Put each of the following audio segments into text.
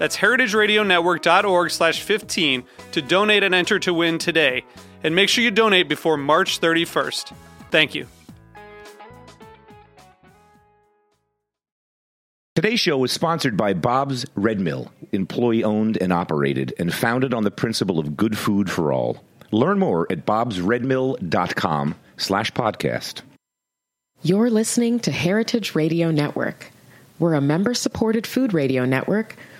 That's heritageradionetwork.org slash 15 to donate and enter to win today. And make sure you donate before March 31st. Thank you. Today's show is sponsored by Bob's Red Mill, employee owned and operated, and founded on the principle of good food for all. Learn more at bobsredmill.com slash podcast. You're listening to Heritage Radio Network. We're a member supported food radio network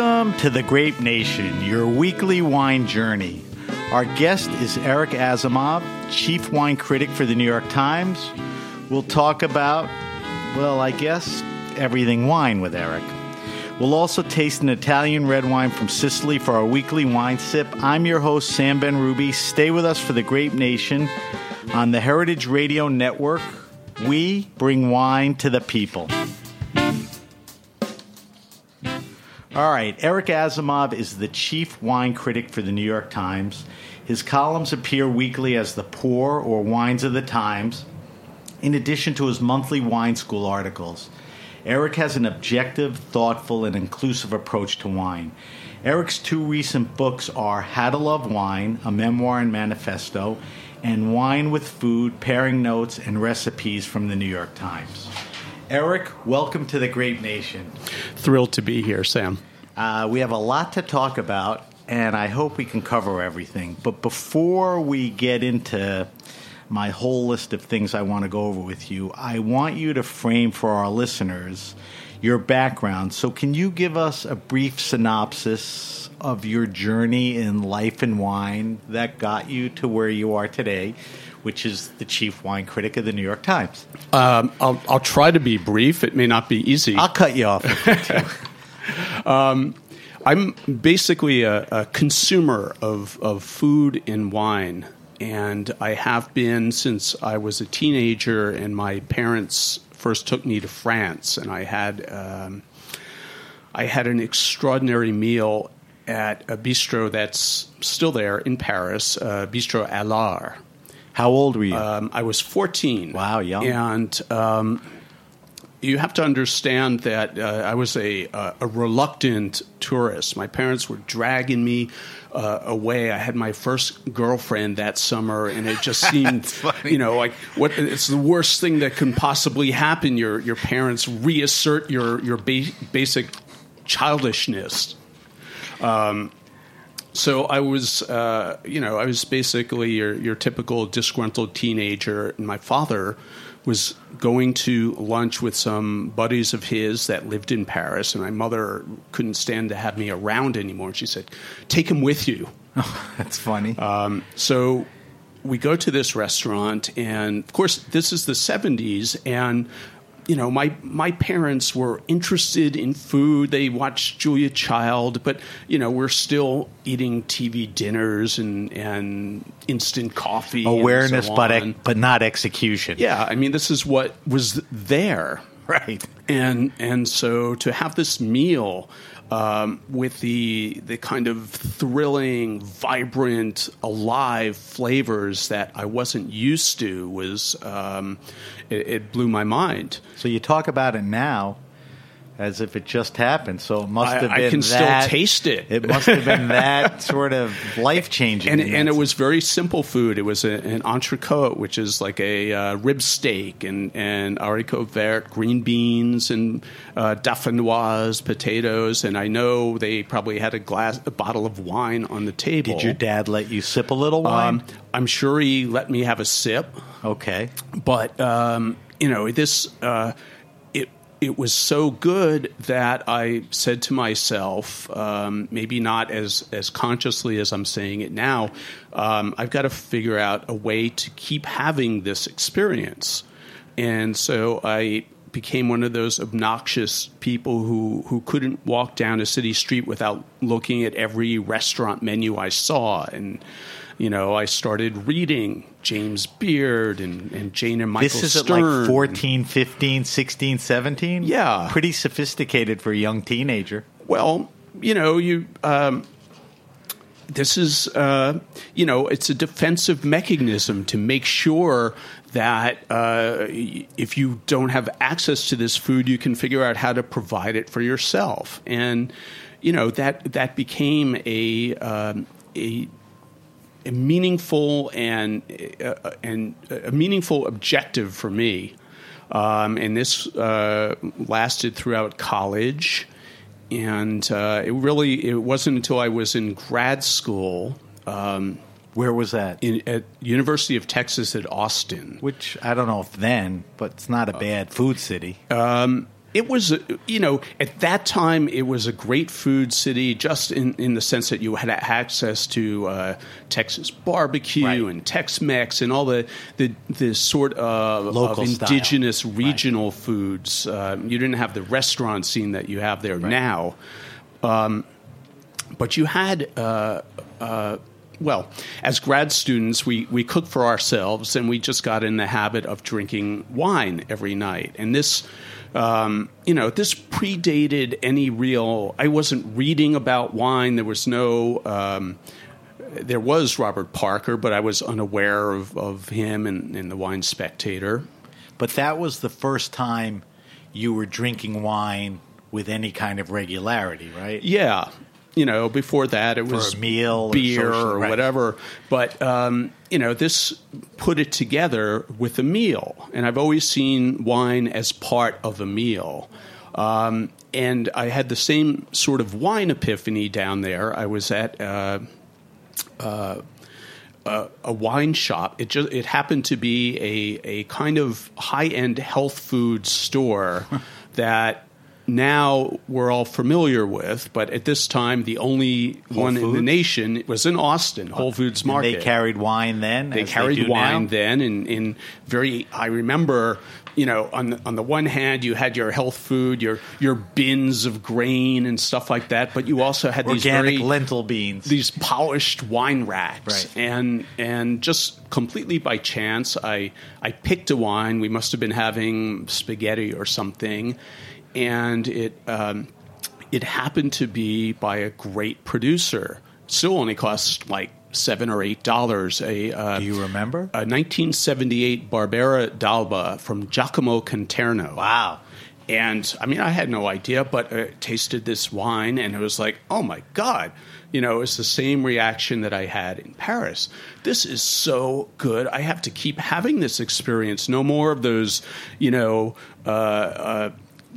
Welcome to the Grape Nation, your weekly wine journey. Our guest is Eric Asimov, chief wine critic for the New York Times. We'll talk about, well, I guess, everything wine with Eric. We'll also taste an Italian red wine from Sicily for our weekly wine sip. I'm your host, Sam Benrubi. Stay with us for the Grape Nation on the Heritage Radio Network. We bring wine to the people. All right, Eric Asimov is the chief wine critic for the New York Times. His columns appear weekly as The Pour or Wines of the Times, in addition to his monthly wine school articles. Eric has an objective, thoughtful, and inclusive approach to wine. Eric's two recent books are How to Love Wine, a memoir and manifesto, and Wine with Food, pairing notes and recipes from the New York Times. Eric, welcome to the Grape Nation. Thrilled to be here, Sam. Uh, we have a lot to talk about, and I hope we can cover everything. But before we get into my whole list of things I want to go over with you, I want you to frame for our listeners your background. So, can you give us a brief synopsis of your journey in life and wine that got you to where you are today? Which is the chief wine critic of the New York Times. Um, I'll, I'll try to be brief. It may not be easy. I'll cut you off. if you need to. Um, I'm basically a, a consumer of, of food and wine, and I have been since I was a teenager, and my parents first took me to France, and I had um, I had an extraordinary meal at a bistro that's still there in Paris, uh, Bistro Allard. How old were you? Um, I was 14. Wow, young. And um, you have to understand that uh, I was a, uh, a reluctant tourist. My parents were dragging me uh, away. I had my first girlfriend that summer, and it just seemed, you know, like what it's the worst thing that can possibly happen. Your your parents reassert your your ba- basic childishness. Um, so I was, uh, you know, I was basically your, your typical disgruntled teenager, and my father was going to lunch with some buddies of his that lived in Paris, and my mother couldn't stand to have me around anymore. And she said, "Take him with you." Oh, that's funny. Um, so we go to this restaurant, and of course, this is the '70s, and you know, my my parents were interested in food. They watched Julia Child, but you know, we're still eating TV dinners and and instant coffee. and Awareness, so but but not execution. yeah, I mean, this is what was there right. and and so to have this meal um, with the the kind of thrilling, vibrant, alive flavors that I wasn't used to was um, it, it blew my mind. So you talk about it now as if it just happened. So it must have I been I can still taste it. It must have been that sort of life changing. And, and it was very simple food. It was a, an entrecôte, which is like a uh, rib steak, and, and haricot vert, green beans, and uh, dauphinoise, potatoes. And I know they probably had a glass, a bottle of wine on the table. Did your dad let you sip a little wine? Um, I'm sure he let me have a sip, okay. but um, you know this. Uh, it was so good that I said to myself, um, maybe not as as consciously as I'm saying it now. Um, I've got to figure out a way to keep having this experience, and so I became one of those obnoxious people who, who couldn't walk down a city street without looking at every restaurant menu I saw and you know, I started reading James Beard and, and Jane and Michael This is at Stern. like 14, 15, 16, 17? Yeah. Pretty sophisticated for a young teenager. Well, you know, you. Um, this is, uh, you know, it's a defensive mechanism to make sure that uh, if you don't have access to this food, you can figure out how to provide it for yourself. And you know that that became a um, a a meaningful and uh, and a meaningful objective for me. Um, and this uh, lasted throughout college, and uh, it really it wasn't until I was in grad school um, Where was that? in, at University of Texas at Austin. Which I don't know if then, but it's not a bad food city. It was, you know, at that time it was a great food city, just in, in the sense that you had access to uh, Texas barbecue Right. and Tex-Mex and all the the, the sort of, Local of style. indigenous regional foods. Um, you didn't have the restaurant scene that you have there now, um, but you had. Uh, uh, well, as grad students, we, we cooked for ourselves and we just got in the habit of drinking wine every night. And this, um, you know, this predated any real. I wasn't reading about wine. There was no. Um, there was Robert Parker, but I was unaware of, of him and, and the Wine Spectator. But that was the first time you were drinking wine with any kind of regularity, right? Yeah. You know, before that it was meal or beer social- or right. whatever. But um, you know, this put it together with a meal, and I've always seen wine as part of a meal. Um, and I had the same sort of wine epiphany down there. I was at uh, uh, a, a wine shop. It just it happened to be a a kind of high end health food store that now we're all familiar with, but at this time the only one in the nation was in Austin, Whole Foods And Market. They carried wine then. They carried do wine now? then, and in very. I remember, you know, on the, on the one hand, you had your health food, your your bins of grain and stuff like that, but you also had these Organic very lentil beans. these polished wine racks, Right. and and just completely by chance, I I picked a wine. We must have been having spaghetti or something, and it um, it happened to be by a great producer. Still only costs like seven or eight dollars. A uh, do you remember? a 1978 Barbera d'Alba from Giacomo Conterno. wow. And I mean, I had no idea, but I tasted this wine and it was like, oh my God. You know, it's the same reaction that I had in Paris. This is so good. I have to keep having this experience. No more of those, you know, uh, uh,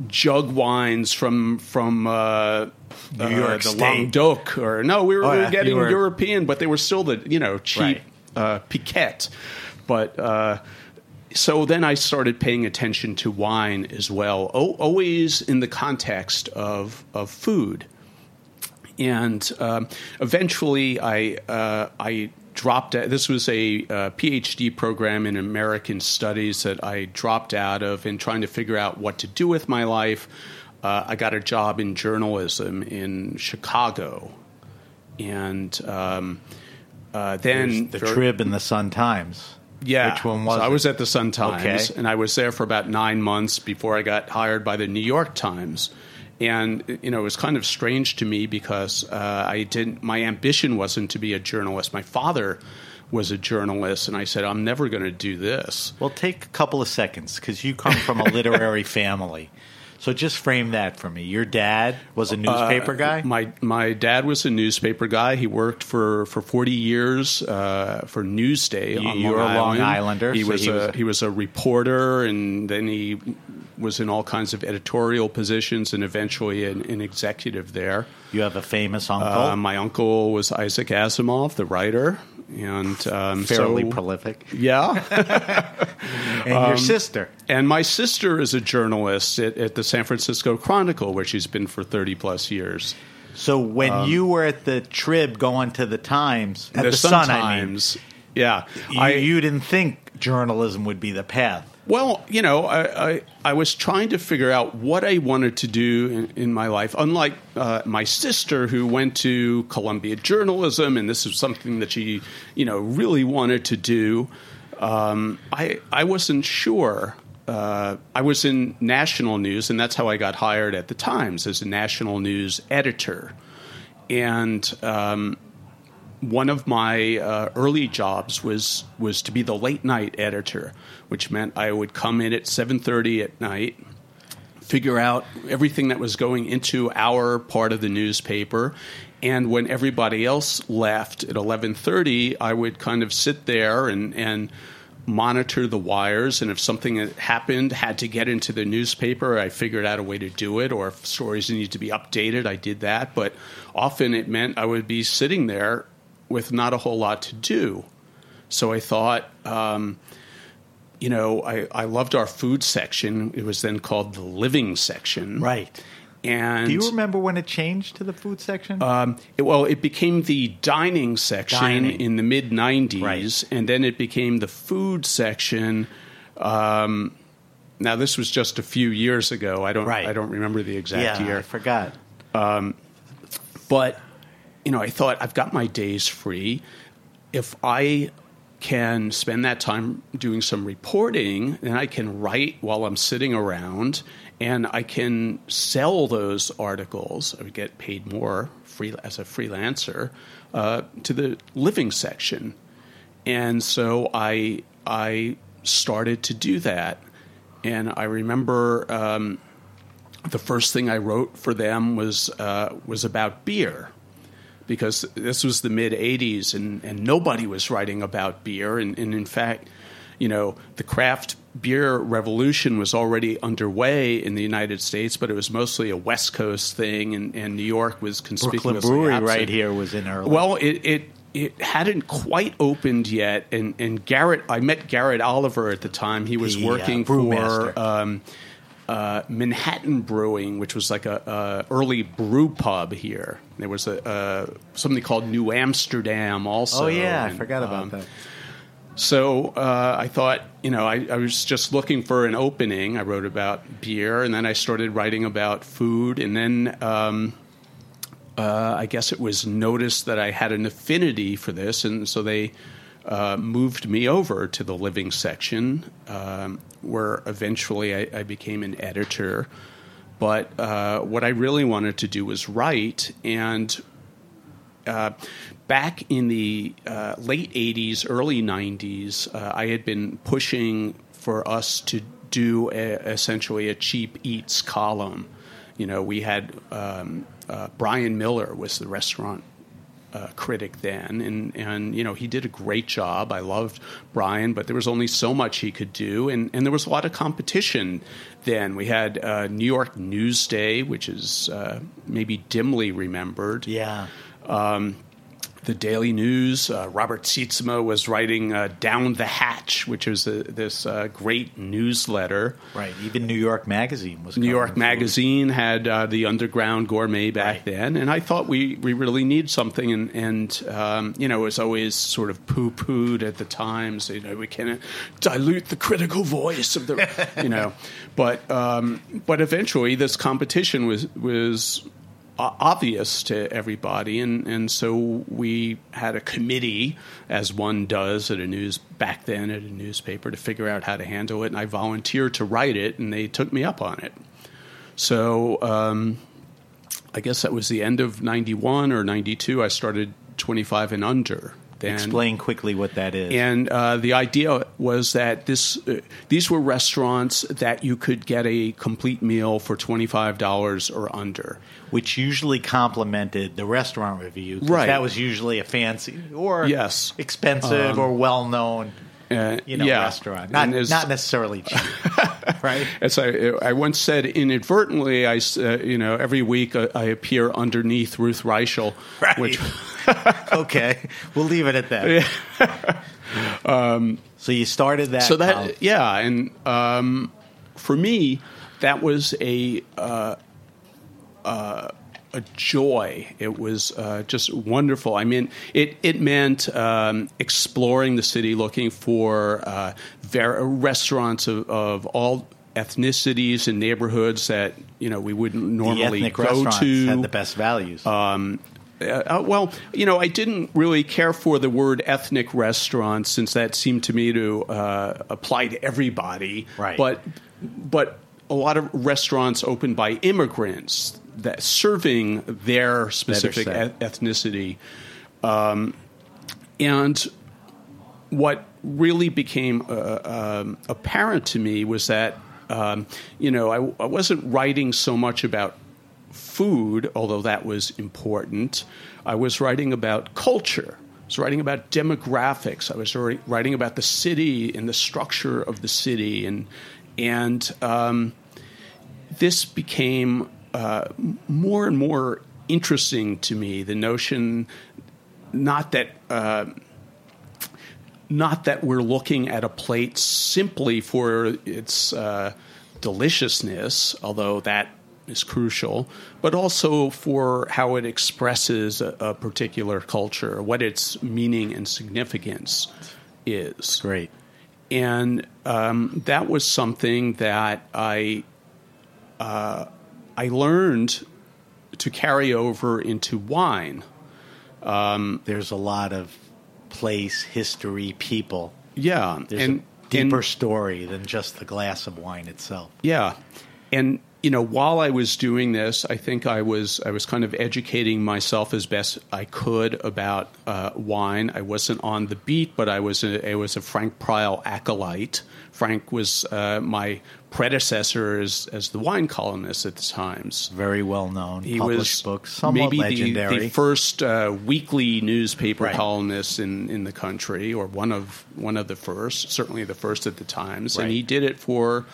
jug wines from from uh, New uh, York the Languedoc, or no, we were, Oh, we were yeah, getting were- European, but they were still the you know cheap Right. uh, piquette. But uh, so then I started paying attention to wine as well, o- always in the context of of food. And um, eventually, I uh, I dropped out. This was a uh, PhD program in American Studies that I dropped out of in trying to figure out what to do with my life. Uh, I got a job in journalism in Chicago, and um, uh, then the very- Trib and the Sun Times. yeah, Which one was so I was at the Sun Times, Okay. and I was there for about nine months before I got hired by the New York Times. And you know, it was kind of strange to me because uh, I didn't. My ambition wasn't to be a journalist. My father was a journalist, and I said, "I'm never going to do this." Well, take a couple of seconds because you come from a literary family. So just frame that for me. Your dad was a newspaper guy. Uh, My my dad was a newspaper guy. He worked for, for forty years uh, for Newsday. You- on you're Long a Long Islander, He so was he a was- he was a reporter, and then he was in all kinds of editorial positions, and eventually an, an executive there. You have a famous uncle, Uh, my uncle was Isaac Asimov, the writer, and um, fairly so- prolific, Yeah, and Um, your sister. and my sister is a journalist at, at the San Francisco Chronicle, where she's been for thirty plus years. So when um, you were at the Trib going to the Times, at the, the, Sun, Sun, I mean, Times. Yeah, you, I, you didn't think journalism would be the path. Well, you know, I, I, I was trying to figure out what I wanted to do in, in my life. Unlike uh, my sister, who went to Columbia Journalism, and this is something that she, you know, really wanted to do. Um, I I wasn't sure. Uh, I was in national news, and that's how I got hired at the Times as a national news editor. And um, one of my uh, early jobs was was to be the late night editor, which meant I would come in at seven thirty at night, figure out everything that was going into our part of the newspaper, and when everybody else left at eleven thirty, I would kind of sit there and and monitor the wires. And if something that happened had to get into the newspaper i figured out a way to do it. Or if stories needed to be updated i did that. But often it meant i would be sitting there with not a whole lot to do so i thought um, you know I, I loved our food section it was then called the living section Right. and Do you remember when it changed to the food section? um, it- well, it became the dining section Dining. in the mid 90s, Right. and then it became the food section. Um, now, this was just a few years ago. I don't, Right. I don't remember the exact yeah, year. I forgot. But, you know, I thought I've got my days free. If I can spend that time doing some reporting, then I can write while I'm sitting around and I can sell those articles. I would get paid more free, as a freelancer uh, to the living section. And so I, I started to do that. And I remember um, the first thing I wrote for them was uh, was about beer, because this was the mid '80s and, and nobody was writing about beer, and, and in fact, you know, the craft beer revolution was already underway in the United States, but it was mostly a West Coast thing, and, and New York was conspicuously Brooklyn Brewery absent. right here was in early. Well, it, it it hadn't quite opened yet, and, and Garrett, I met Garrett Oliver at the time. He was The, uh, working brewmaster. for um, uh, Manhattan Brewing, which was like a, a early brew pub here. There was a, uh something called New Amsterdam also. oh yeah, I forgot about um, that. so uh, I thought, you know, I, I was just looking for an opening. I wrote about beer, and then I started writing about food, and then um, uh, I guess it was noticed that I had an affinity for this, and so they uh, moved me over to the living section, um, where eventually I, I became an editor. But uh, what I really wanted to do was write, and uh, back in the uh, late 80s, early 90s, uh, I had been pushing for us to do a, essentially a cheap eats column. You know, we had um, Bryan Miller was the restaurant uh, critic then, and and you know he did a great job. I loved Bryan, but there was only so much he could do, and and there was a lot of competition. Then we had uh, New York Newsday, which is uh, maybe dimly remembered, Yeah. The Daily News. Uh, Robert Sietsema was writing uh, Down the Hatch, which was a, this uh, great newsletter. Right. Even New York Magazine was New York food. Magazine had uh, the Underground Gourmet back Right. then, and I thought we, we really need something. And, and um, you know, it was always sort of poo pooed at the times. You know, we can't dilute the critical voice of the, you know. But um, but eventually, this competition was was obvious to everybody, and, and so we had a committee, as one does at a news back then at a newspaper, to figure out how to handle it. And I volunteered to write it, and they took me up on it. So um, I guess that was the end of '91 or '92. I started 25 and under. Then. Explain quickly what that is. And uh, the idea was that this uh, these were restaurants that you could get a complete meal for twenty five dollars or under. which usually complemented the restaurant review. Right. That was usually a fancy or Yes. Um, expensive or well known Uh, you know yeah. restaurant. Not And not necessarily cheap. right? As I, I once said inadvertently, I uh, you know every week uh, I appear underneath Ruth Reichl, Right. which okay. We'll leave it at that. so you started that so that column. yeah, and um, for me that was a uh, uh, a joy. It was uh, just wonderful. I mean, it it meant um, exploring the city, looking for uh, ver- restaurants of, of all ethnicities and neighborhoods that you know we wouldn't the normally ethnic go restaurants to. had the best values. Uh, uh, well, you know, I didn't really care for the word ethnic restaurant since that seemed to me to uh, apply to everybody. Right. But but a lot of restaurants opened by immigrants that serving their specific e- ethnicity, um, and what really became uh, um, apparent to me was that um, you know I, I wasn't writing so much about food, although that was important. I was writing about culture. I was writing about demographics. I was writing about the city and the structure of the city, and and um, this became uh, more and more interesting to me. The notion, not that. Uh, not that we're looking at a plate simply for its uh, deliciousness, although that is crucial, but also for how it expresses a, a particular culture, what its meaning and significance is. Great. And um, that was something that I uh, I learned to carry over into wine. There's a lot of place, history, people. Yeah, There's and a deeper and- story than just the glass of wine itself. Yeah, and you know, while I was doing this, I think I was I was kind of educating myself as best I could about uh, wine. I wasn't on the beat, but I was a, I was a Frank Prial acolyte. Frank was uh, my predecessor as as the wine columnist at the Times. Very well known. He published was books, maybe the, the first uh, weekly newspaper Right. columnist in, in the country, or one of one of the first, certainly the first at the Times, Right. and he did it for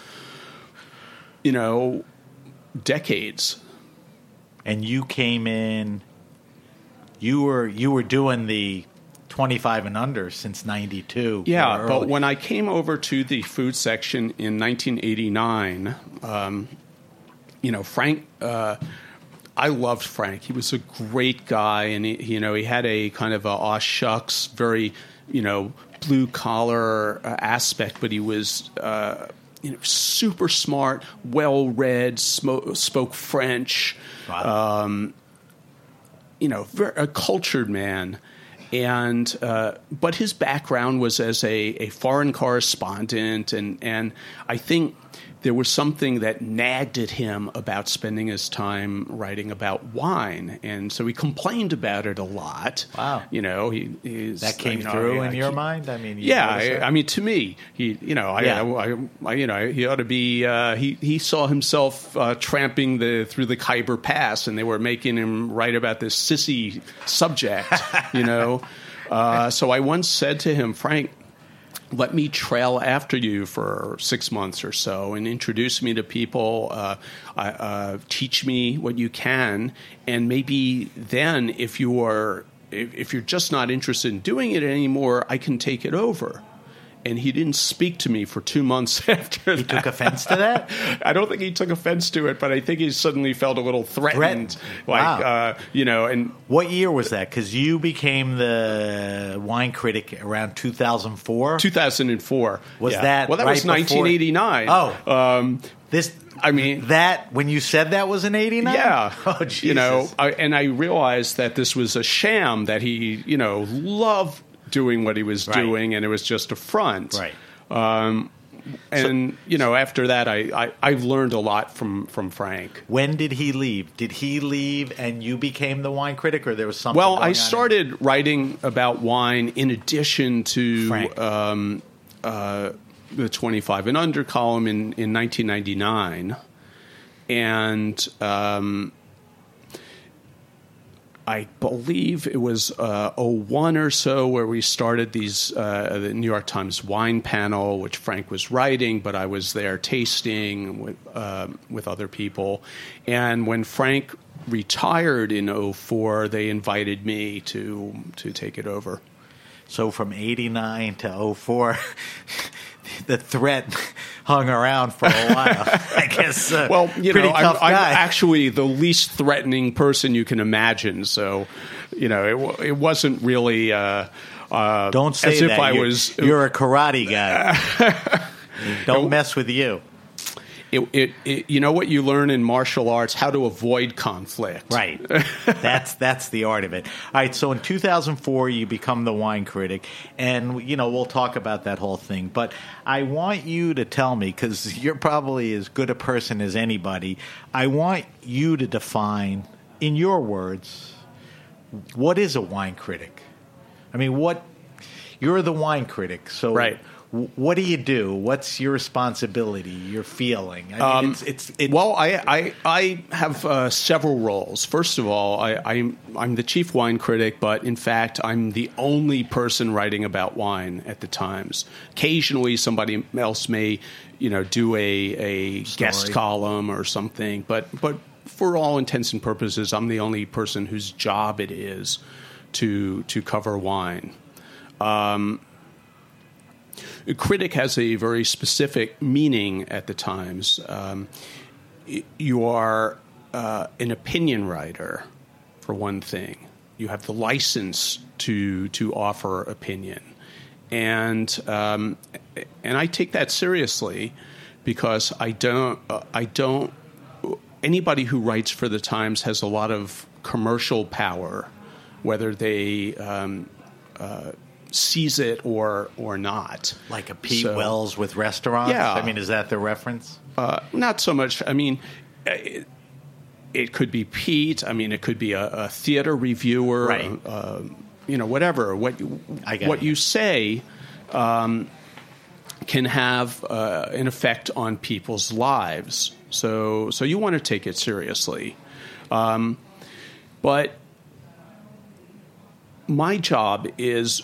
you know decades. and you came in. You were you were doing the twenty five and under since ninety two. Yeah, but when I came over to the food section in 1989, um, you know, Frank. Uh, I loved Frank. He was a great guy, and he, you know, he had a kind of a aw shucks, very you know, blue collar uh, aspect, but he was. Uh, you know, super smart, well read, spoke French. Wow. you know, ver a cultured man. And uh, but his background was as a, a foreign correspondent, and and I think there was something that nagged at him about spending his time writing about wine, and so he complained about it a lot. Wow. you know, he he's, that came you know, through I- in I your can't- mind. I mean, yeah, I. I mean, to me, he, you know, I, Yeah. I, I, you know, he ought to be. Uh, he he saw himself uh, tramping the through the Khyber Pass, and they were making him write about this sissy subject, you know. Uh, so I once said to him, Frank, let me trail after you for six months or so and introduce me to people, uh, uh, teach me what you can, and maybe then, if you are if, if you're just not interested in doing it anymore, I can take it over. And he didn't speak to me for two months after He that. took offense to that? I don't think he took offense to it, but I think he suddenly felt a little threatened. Threatened. Like, Wow. uh, you know, and What year was that? Because you became the wine critic around 2004. 2004. Was Yeah. that Well, that right was before- 1989. Oh. Um, This, I mean- that when you said that was an '89. Yeah, Oh, Jesus. you know, I, and I realized that this was a sham. That he, you know, loved doing what he was Right. doing, and it was just a front. Right. Um, and you know, after that, I, I I've learned a lot from from Frank. When did he leave? Did he leave and you became the wine critic, or there was something? Well, I started writing about wine in addition to um, uh, the 25 and under column in, in 1999. And um, I believe it was uh, 01 or so where we started these, uh, the New York Times wine panel, which Frank was writing, but I was there tasting with, um with other people. And when Frank retired in 04, they invited me to, to take it over. So from '89 to 04, the threat hung around for a while. I guess. Uh, Well, you know, I'm, I'm actually the least threatening person you can imagine. So, you know, it, it wasn't really. Uh, uh, Don't say as that. if I you're, was. You're a karate guy. Don't mess with you. It, it, it, you know what you learn in martial arts? How to avoid conflict. Right. that's that's the art of it. All right. So in 2004, you become the wine critic, and you know we'll talk about that whole thing. But I want you to tell me because you're probably as good a person as anybody. I want you to define, in your words, what is a wine critic. I mean, what you're the wine critic, so Right. What do you do? What's your responsibility? Your feeling? I mean, it's, it's, it's Well, I I, I have uh, several roles. First of all, I, I'm I'm the chief wine critic, but in fact, I'm the only person writing about wine at the Times. Occasionally, somebody else may, you know, do a a guest column or something, but but for all intents and purposes, I'm the only person whose job it is to to cover wine. A critic has a very specific meaning at the Times. Um, you are uh, an opinion writer, for one thing. You have the license to to offer opinion, and um, and I take that seriously because I don't uh, I don't anybody who writes for the Times has a lot of commercial power, whether they um, uh, seize it or or not. like a Pete So- Wells with restaurants. Yeah. I mean, is that the reference? Uh, not so much. I mean, it, it could be Pete. I mean, it could be a, a theater reviewer. Right. Uh, you know, whatever. What you, what it. you say um, can have uh, an effect on people's lives. So, so you want to take it seriously. Um, but my job is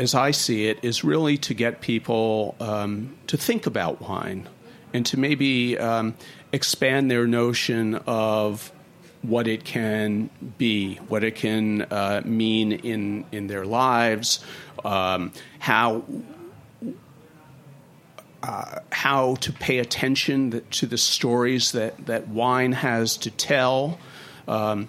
as I see it, is really to get people um, to think about wine and to maybe um, expand their notion of what it can be, what it can uh, mean in in their lives, um, how. Uh, how to pay attention to the stories that, that wine has to tell, um,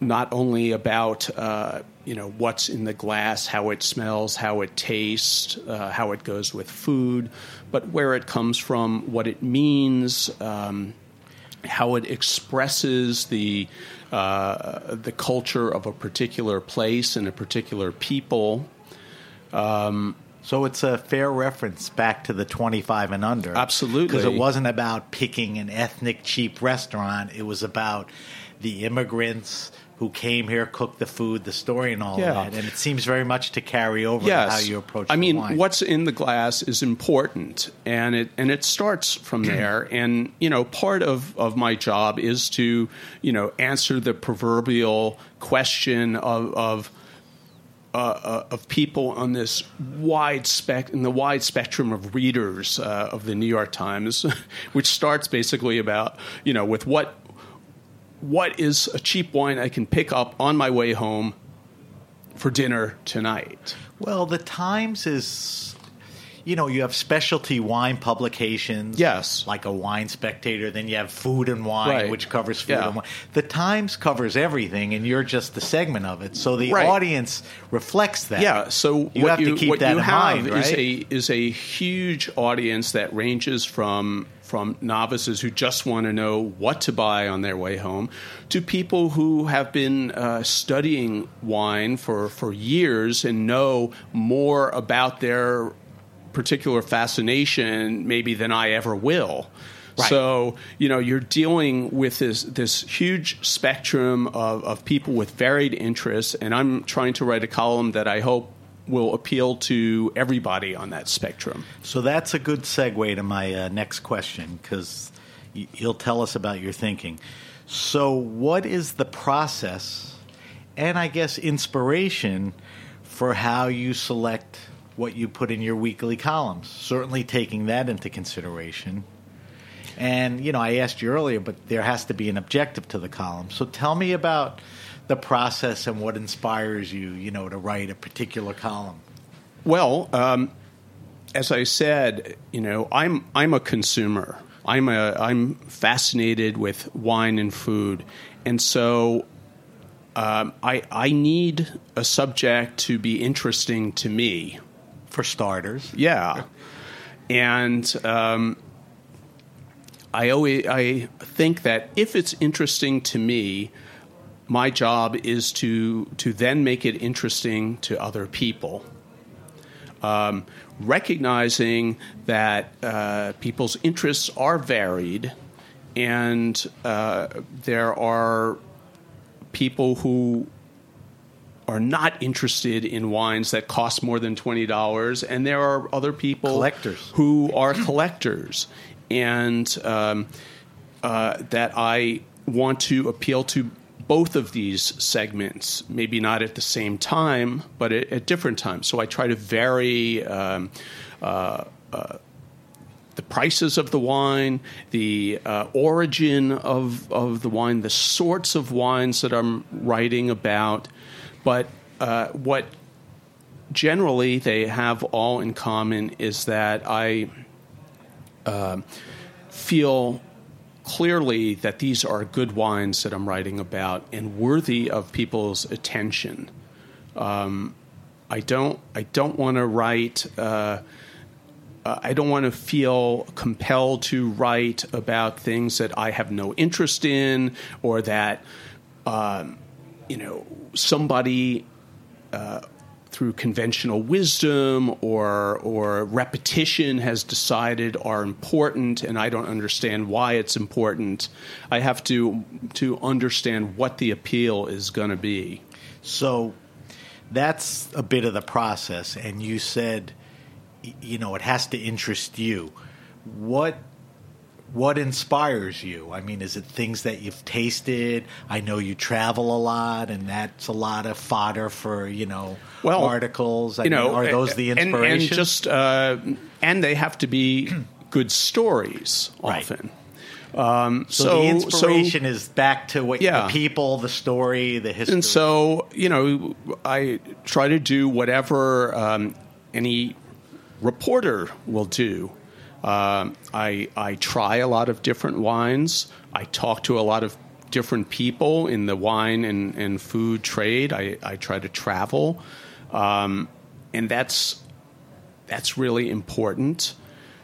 not only about uh, you know what's in the glass, how it smells, how it tastes, uh, how it goes with food, but where it comes from, what it means, um, how it expresses the uh, the culture of a particular place and a particular people. So it's a fair reference back to the 25 and under. Absolutely. Because it wasn't about picking an ethnic cheap restaurant. It was about the immigrants who came here, cooked the food, the story, and all Yeah. that. And it seems very much to carry over yes. to how you approach I mean, wine. what's in the glass is important, and it and it starts from there. And you know, part of of my job is to you know answer the proverbial question of of. Uh, uh, of people on this wide spec in the wide spectrum of readers uh, of the New York Times, which starts basically about you know with what what is a cheap wine I can pick up on my way home for dinner tonight? Well, the Times is, you know, you have specialty wine publications. Yes. Like a Wine Spectator. Then you have Food and Wine, Right. which covers food Yeah. and wine. The Times covers everything, and you're just the segment of it. So the Right. audience reflects that. Yeah, so You what have to you, keep what that in have mind, is right? a is a huge audience that ranges from from novices who just want to know what to buy on their way home to people who have been uh, studying wine for for years and know more about their particular fascination maybe than I ever will. Right. So you know you're dealing with this this huge spectrum of, of people with varied interests, and I'm trying to write a column that I hope will appeal to everybody on that spectrum. So that's a good segue to my uh, next question because you'll tell us about your thinking. So, what is the process and I guess inspiration for how you select what you put in your weekly columns? Certainly taking that into consideration. And, you know, I asked you earlier, but there has to be an objective to the column. So, tell me about the process and what inspires you, you know, to write a particular column. Well, um, as I said, you know, I'm I'm a consumer. I'm a I'm fascinated with wine and food, and so um, I I need a subject to be interesting to me. For starters, Yeah, and um, I always I think that if it's interesting to me, my job is to to then make it interesting to other people. Um, recognizing that uh, people's interests are varied, and uh, there are people who are not interested in wines that cost more than twenty dollars, and there are other people Collectors. who are collectors, and um, uh, that I want to appeal to both of these segments, maybe not at the same time, but at, at different times. So I try to vary. Um, uh, uh, the prices of the wine, the uh, origin of, of the wine, the sorts of wines that I'm writing about. But uh, what generally they have all in common is that I um feel clearly that these are good wines that I'm writing about and worthy of people's attention. Um, I don't. I don't want to write. Uh, uh, I don't want to feel compelled to write about things that I have no interest in, or that um, you know somebody uh, through conventional wisdom or or repetition has decided are important, and I don't understand why it's important. I have to to understand what the appeal is going to be. So that's a bit of the process. And you said, you know, it has to interest you. What what inspires you? I mean, is it things that you've tasted? I know you travel a lot, and that's a lot of fodder for you know well, articles. I you know, mean, are those the inspiration? And, just uh, and they have to be good stories Right. often. Um, so, so the inspiration so, is back to what Yeah. the people, the story, the history. and so you know, I try to do whatever um, any reporter will do. Um, I I try a lot of different wines. I talk to a lot of different people in the wine and, and food trade. I, I try to travel, um, and that's that's really important.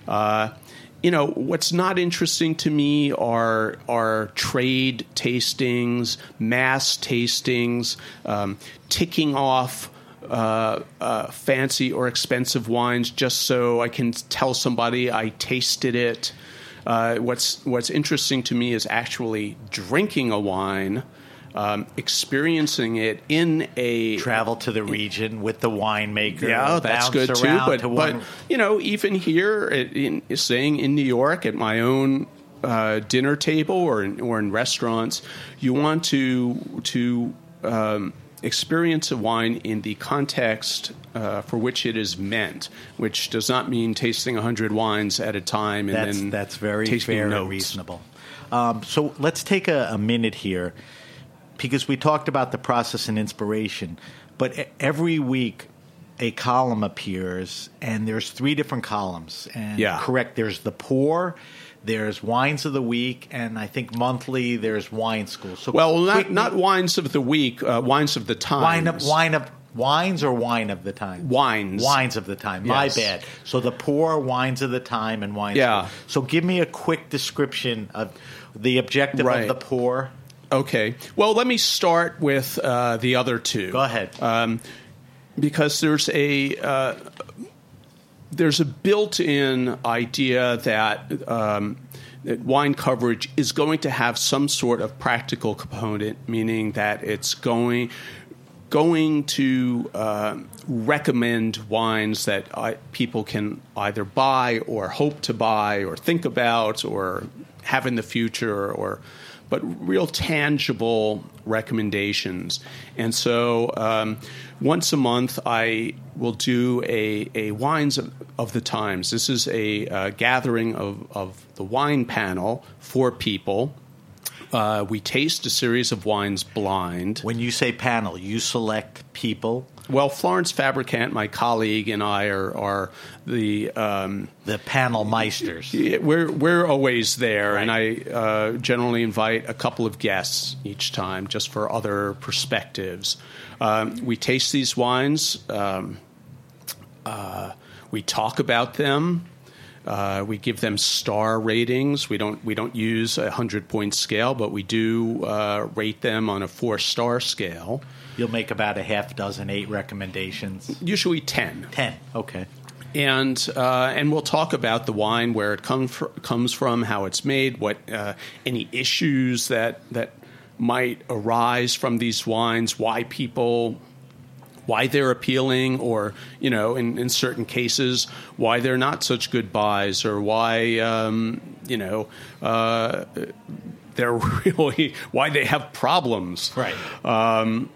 Uh, you know what's not interesting to me are are trade tastings, mass tastings, um, ticking off uh, uh, fancy or expensive wines just so I can tell somebody I tasted it. Uh, what's what's interesting to me is actually drinking a wine, um, experiencing it in a travel to the region with the winemaker. yeah, that's good too. But to but you know, even here, at, in, saying in New York at my own uh, dinner table or in, or in restaurants, you want to to um, experience a wine in the context uh, for which it is meant, which does not mean tasting 100 wines at a time and That's then that's very fair and notes. reasonable. Um, so let's take a, a minute here because we talked about the process and inspiration, but every week a column appears and there's three different columns. And Yeah. correct, there's the pour. There's wines of the week, and I think monthly there's wine school. So Well, not, not wines of the week, uh, wines of the time. wine of wine of wines or wine of the time. Wines. wines of the time. My bad. So the pour wines of the time and wines. Yeah. So give me a quick description of the objective Right. of the pour. Okay. Well, let me start with uh, the other two. Go ahead. Um, because there's a uh, there's a built-in idea that, um, that wine coverage is going to have some sort of practical component, meaning that it's going going to uh, recommend wines that I, people can either buy or hope to buy or think about or have in the future or but real tangible recommendations. And so um, once a month i will do a, a wines of, of the times. This is a uh, gathering of, of the wine panel for people. Uh, we taste a series of wines blind. When you say panel, you select people, well, Florence Fabricant, my colleague, and I are, are the um, the panel meisters. we're we're always there, and I uh, generally invite a couple of guests each time, just for other perspectives. Um, we taste these wines. Um, uh, we talk about them. Uh, we give them star ratings. We don't we don't use a hundred point scale, but we do uh, rate them on a four star scale. You'll make about a half dozen, eight recommendations. Usually ten. Ten. Okay. and uh, and we'll talk about the wine, where it come fr- comes from, how it's made, what uh, any issues that that might arise from these wines, why people. Why they're appealing, or you know, in, in certain cases, why they're not such good buys, or why um, you know uh, they're really why they have problems. Right. Um,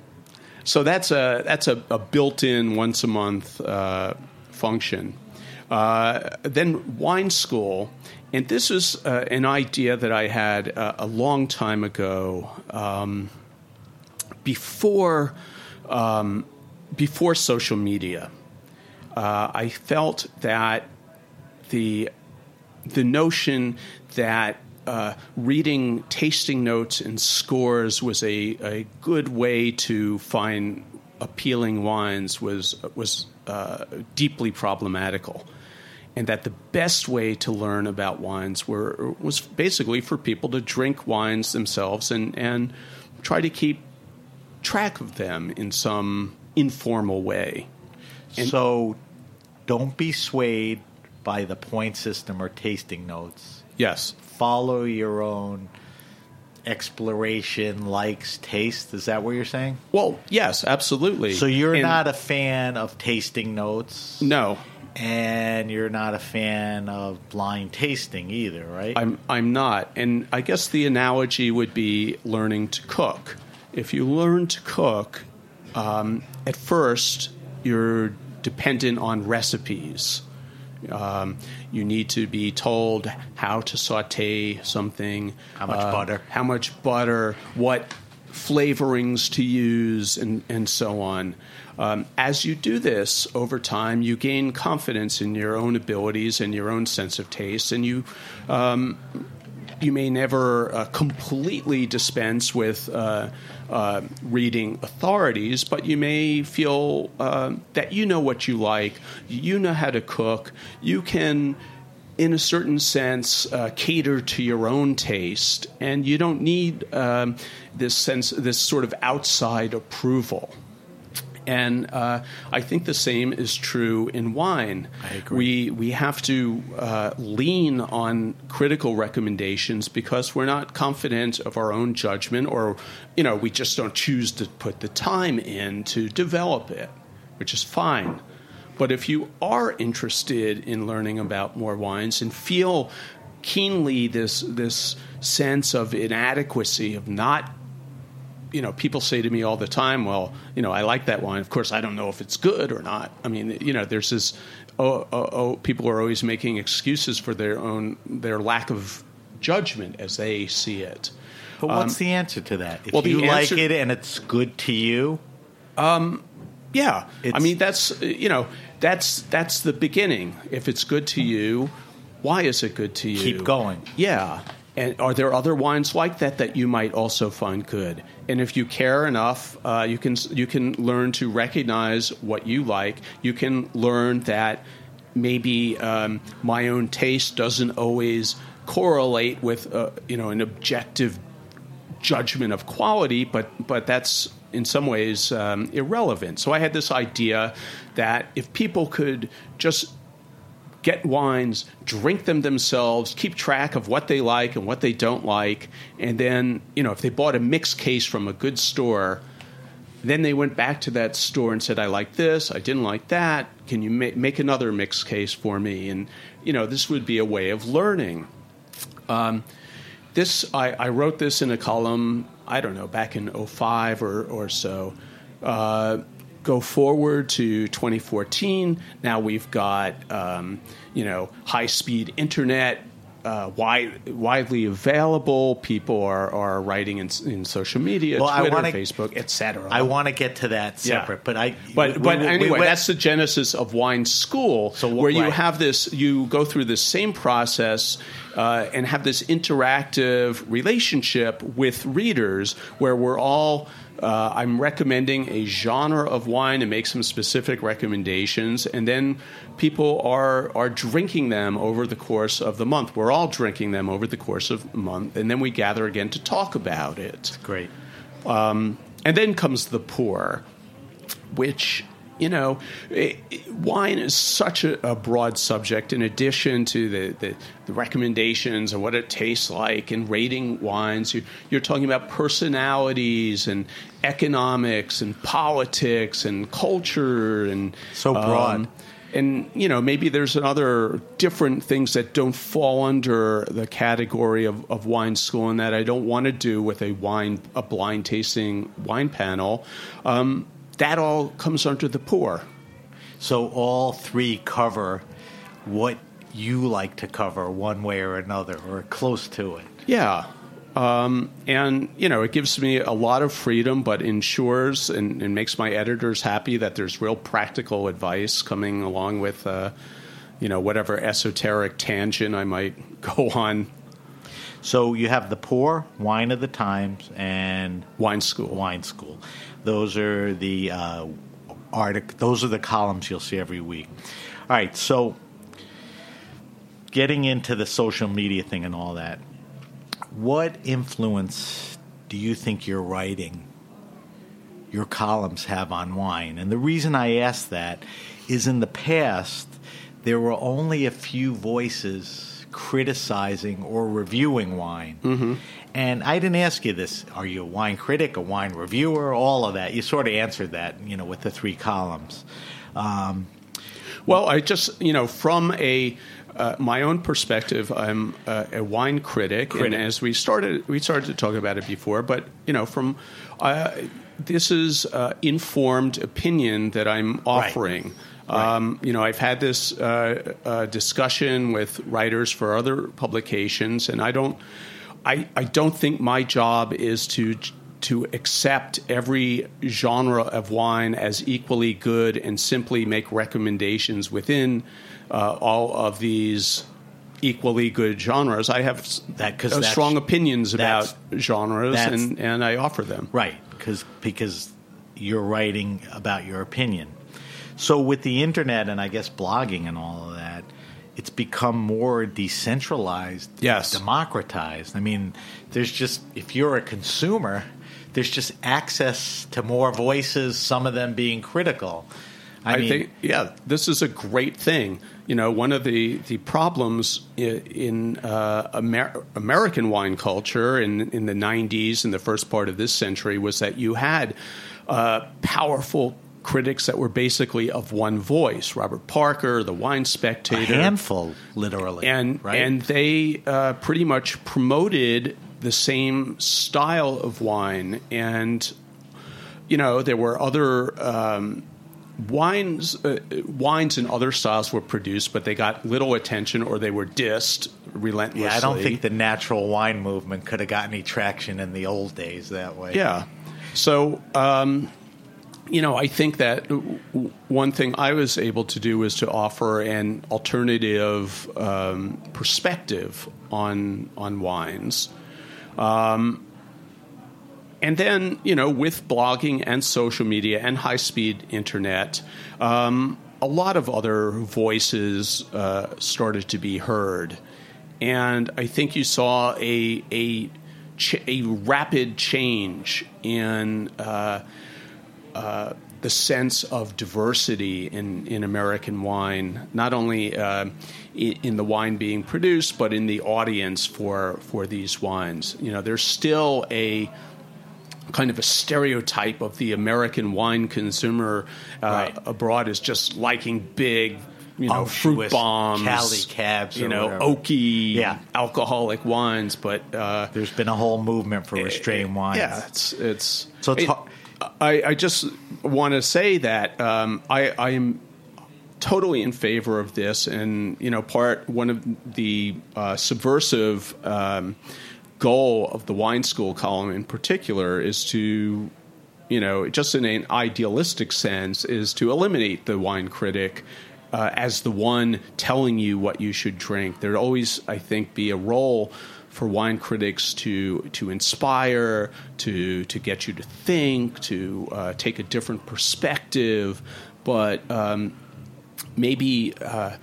so that's a that's a, a built-in once a month uh, function. Uh, then wine school, and this is uh, an idea that I had uh, a long time ago, um, before um, before social media. Uh, I felt that the the notion that uh, reading tasting notes and scores was a, a good way to find appealing wines was was uh, deeply problematical, and that the best way to learn about wines were was basically for people to drink wines themselves and and try to keep track of them in some informal way. And so don't be swayed by the point system or tasting notes. Yes. Follow your own exploration, likes, taste. Is that what you're saying? Well, yes, absolutely. So you're And- not a fan of tasting notes, no. and you're not a fan of blind tasting either, right? I'm I'm not, and I guess the analogy would be learning to cook. If you learn to cook, um, at first you're dependent on recipes. Um, you need to be told how to saute something, How much uh, butter. how much butter, what flavorings to use, and, and so on. Um, as you do this over time, you gain confidence in your own abilities and your own sense of taste, and you um, you may never uh, completely dispense with uh, uh, reading authorities, but you may feel uh, that you know what you like, you know how to cook, you can. In a certain sense, uh, cater to your own taste, and you don't need um, this sense, this sort of outside approval. And uh, I think the same is true in wine. I agree. We we have to uh, lean on critical recommendations because we're not confident of our own judgment, or you know, we just don't choose to put the time in to develop it, which is fine. But if you are interested in learning about more wines and feel keenly this this sense of inadequacy of not you know, people say to me all the time, "Well, you know, I like that wine. Of course, I don't know if it's good or not." I mean, you know, there's this. Oh, oh, oh people are always making excuses for their own their lack of judgment as they see it. But what's um, the answer to that? If well, you answer- like it and it's good to you, um, Yeah, I mean that's you know that's that's the beginning. If it's good to you, why is it good to you? Keep going. Yeah, and are there other wines like that that you might also find good? And if you care enough, uh, you can you can learn to recognize what you like. You can learn that maybe um, my own taste doesn't always correlate with uh, you know an objective judgment of quality, but but that's in some ways um, irrelevant. So I had this idea that if people could just get wines, drink them themselves, keep track of what they like and what they don't like, and then you know if they bought a mixed case from a good store. Then they went back to that store and said, "I like this. I didn't like that. Can you ma- make another mixed case for me?" And you know, this would be a way of learning this I, I wrote this in a column i don't know back in 05 or, or so uh, go forward to 2014 now we've got um, you know high speed internet uh, wide, widely available people are, are writing in, in social media Well, twitter wanna- facebook etc I want to get to that Yeah. separate. But I, but we- but we- we anyway, went- that's the genesis of wine school, So wh- where you right. have this, you go through the same process uh, and have this interactive relationship with readers, where we're all. Uh, I'm recommending a genre of wine and make some specific recommendations, and then people are are drinking them over the course of the month. We're all drinking them over the course of the month, and then we gather again to talk about it. great. And then comes the Pour, which, you know, i i- wine is such a, a broad subject in addition to the, the, the recommendations and what it tastes like and rating wines. You, you're talking about personalities and economics and politics and culture and So broad. and you know maybe there's other different things that don't fall under the category of, of wine school and that I don't want to do with a wine a blind tasting wine panel. Um, that all comes under the Pour. So all three cover what you like to cover one way or another, or close to it. Yeah. Um, and you know it gives me a lot of freedom, but ensures and, and makes my editors happy that there's real practical advice coming along with, uh, you know, whatever esoteric tangent I might go on. So you have the Pour, wine of the times, and Wine school. wine school. Those are the uh, artic- Those are the columns you'll see every week. All right. So getting into the social media thing and all that, what influence do you think your writing, your columns have on wine? And the reason I ask that is in the past, there were only a few voices criticizing or reviewing wine. And I didn't ask you this are you a wine critic, a wine reviewer, all of that? You sort of answered that, you know, with the three columns. Um, Well, I just you know from a uh, my own perspective, I'm uh, a wine critic, Critic. and as we started, we started to talk about it before. But you know, from uh, this is uh, informed opinion that I'm offering. Um, you know, I've had this uh, uh, discussion with writers for other publications, and I don't, I, I don't think my job is to to accept every genre of wine as equally good and simply make recommendations within uh, all of these equally good genres. I have That- strong opinions about that's- genres, that's- and, and I offer them. Right, because because you're writing about your opinion. So with the internet and I guess blogging and all of that, it's become more decentralized, Yes. democratized. I mean, there's just if you're a consumer, there's just access to more voices. Some of them being critical. I, I, mean, think, yeah, this is a great thing. You know, one of the, the problems in uh, Amer- American wine culture in, in the 90s and the first part of this century was that you had uh, powerful critics that were basically of one voice Robert Parker, the Wine Spectator. a handful, literally, and right? and they uh, pretty much promoted the same style of wine, and you know there were other um, wines. Uh, wines and other styles were produced, but they got little attention or they were dissed relentlessly. Yeah, I don't think the natural wine movement could have got any traction in the old days that way. Yeah. So, um, you know, I think that one thing I was able to do was to offer an alternative um, perspective on on wines. Um, and then, you know, with blogging and social media and high speed internet, um, a lot of other voices uh, started to be heard. And I think you saw a, a, a rapid change in uh, uh, the sense of diversity in, in American wine, not only uh, in, in, the wine being produced, but in the audience for, for these wines. You know, there's still a kind of a stereotype of the American wine consumer uh, right. abroad is just liking big, you know, fruit bombs, Cali cabs, you know, whatever. oaky, yeah. alcoholic wines. But uh, there's been a whole movement for restrained wines. Yeah, it's it's so it's. It, I, I, just want to say that um, I, I am totally in favor of this, and you know, part one of the uh, subversive. Um, goal of the wine school column in particular is to you know just in an idealistic sense is to eliminate the wine critic uh, as the one telling you what you should drink there'd always i think be a role for wine critics to to inspire to to get you to think to uh, take a different perspective but um, maybe uh,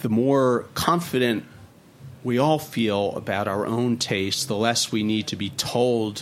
the more confident we all feel about our own taste, the less we need to be told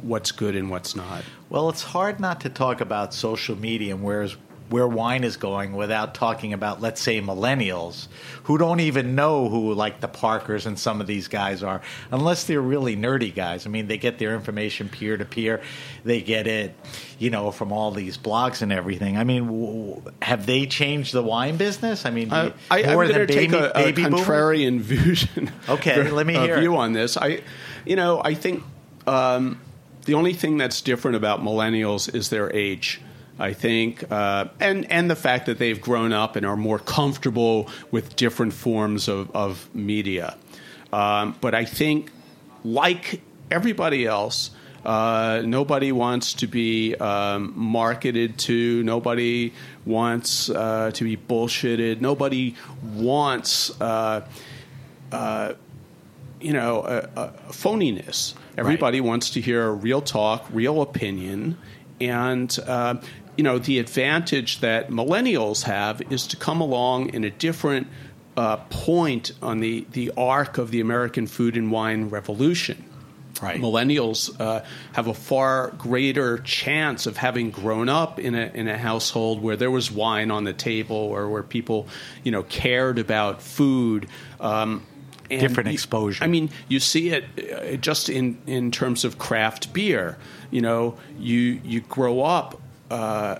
what's good and what's not. Well, it's hard not to talk about social media and where's where wine is going without talking about, let's say, millennials who don't even know who like the Parkers and some of these guys are, unless they're really nerdy guys. I mean, they get their information peer to peer, they get it, you know, from all these blogs and everything. I mean, w- have they changed the wine business? I mean, uh, I, more I'm than baby, take a, a contrarian vision. Okay, let me hear view it. on this. I, you know, I think. Um, the only thing that's different about millennials is their age. I think, uh, and and the fact that they've grown up and are more comfortable with different forms of, of media. Um, but I think, like everybody else, uh, nobody wants to be um, marketed to. Nobody wants uh, to be bullshitted. Nobody wants, uh, uh you know, a, a phoniness. Everybody right. wants to hear real talk, real opinion, and uh, you know, the advantage that millennials have is to come along in a different uh, point on the, the arc of the American food and wine revolution. Right. Millennials uh, have a far greater chance of having grown up in a in a household where there was wine on the table or where people, you know, cared about food. Um, different exposure. I mean, you see it uh, just in in terms of craft beer. You know, you you grow up uh,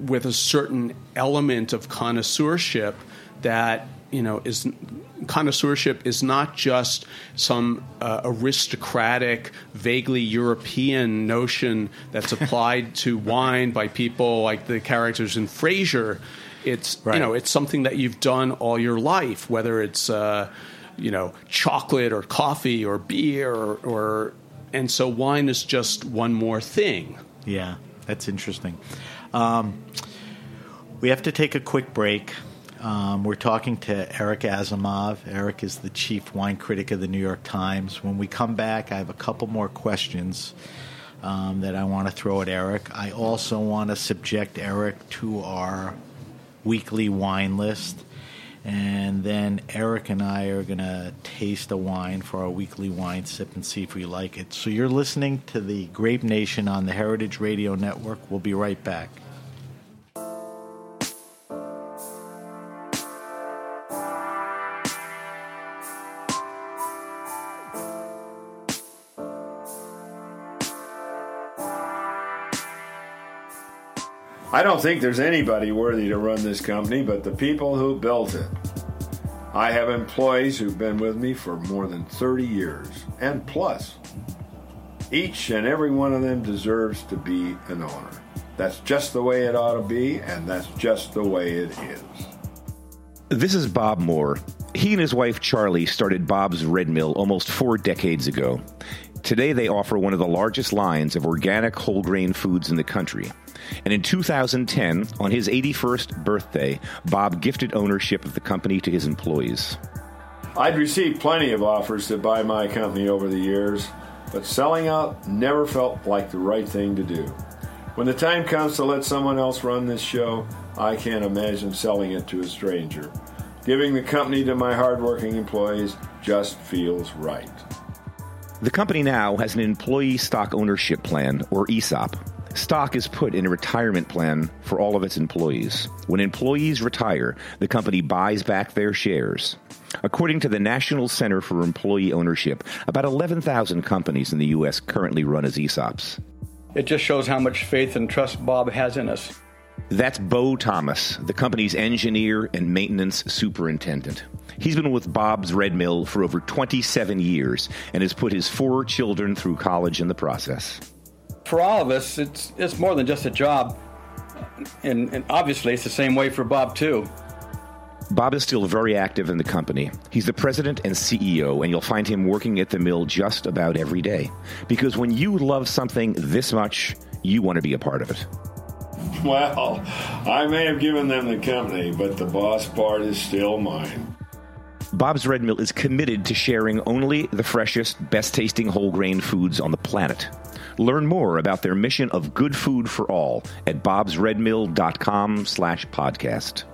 with a certain element of connoisseurship that you know is connoisseurship is not just some uh, aristocratic, vaguely European notion that's applied to wine by people like the characters in Frasier. It's right. you know it's something that you've done all your life, whether it's uh, you know chocolate or coffee or beer or, or and so wine is just one more thing. Yeah. That's interesting. Um, we have to take a quick break. Um, we're talking to Eric Asimov. Eric is the chief wine critic of the New York Times. When we come back, I have a couple more questions um, that I want to throw at Eric. I also want to subject Eric to our weekly wine list. And then Eric and I are going to taste a wine for our weekly wine sip and see if we like it. So you're listening to the Grape Nation on the Heritage Radio Network. We'll be right back. I don't think there's anybody worthy to run this company but the people who built it. I have employees who've been with me for more than 30 years and plus. Each and every one of them deserves to be an owner. That's just the way it ought to be, and that's just the way it is. This is Bob Moore. He and his wife Charlie started Bob's Red Mill almost four decades ago. Today, they offer one of the largest lines of organic whole grain foods in the country. And in 2010, on his 81st birthday, Bob gifted ownership of the company to his employees. I'd received plenty of offers to buy my company over the years, but selling out never felt like the right thing to do. When the time comes to let someone else run this show, I can't imagine selling it to a stranger. Giving the company to my hardworking employees just feels right. The company now has an employee stock ownership plan, or ESOP. Stock is put in a retirement plan for all of its employees. When employees retire, the company buys back their shares. According to the National Center for Employee Ownership, about 11,000 companies in the U.S. currently run as ESOPs. It just shows how much faith and trust Bob has in us. That's Bo Thomas, the company's engineer and maintenance superintendent. He's been with Bob's Red Mill for over 27 years and has put his four children through college in the process. For all of us, it's, it's more than just a job. And, and obviously, it's the same way for Bob, too. Bob is still very active in the company. He's the president and CEO, and you'll find him working at the mill just about every day. Because when you love something this much, you want to be a part of it. Well, I may have given them the company, but the boss part is still mine. Bob's Red Mill is committed to sharing only the freshest, best tasting whole grain foods on the planet. Learn more about their mission of good food for all at bobsredmill.com slash podcast.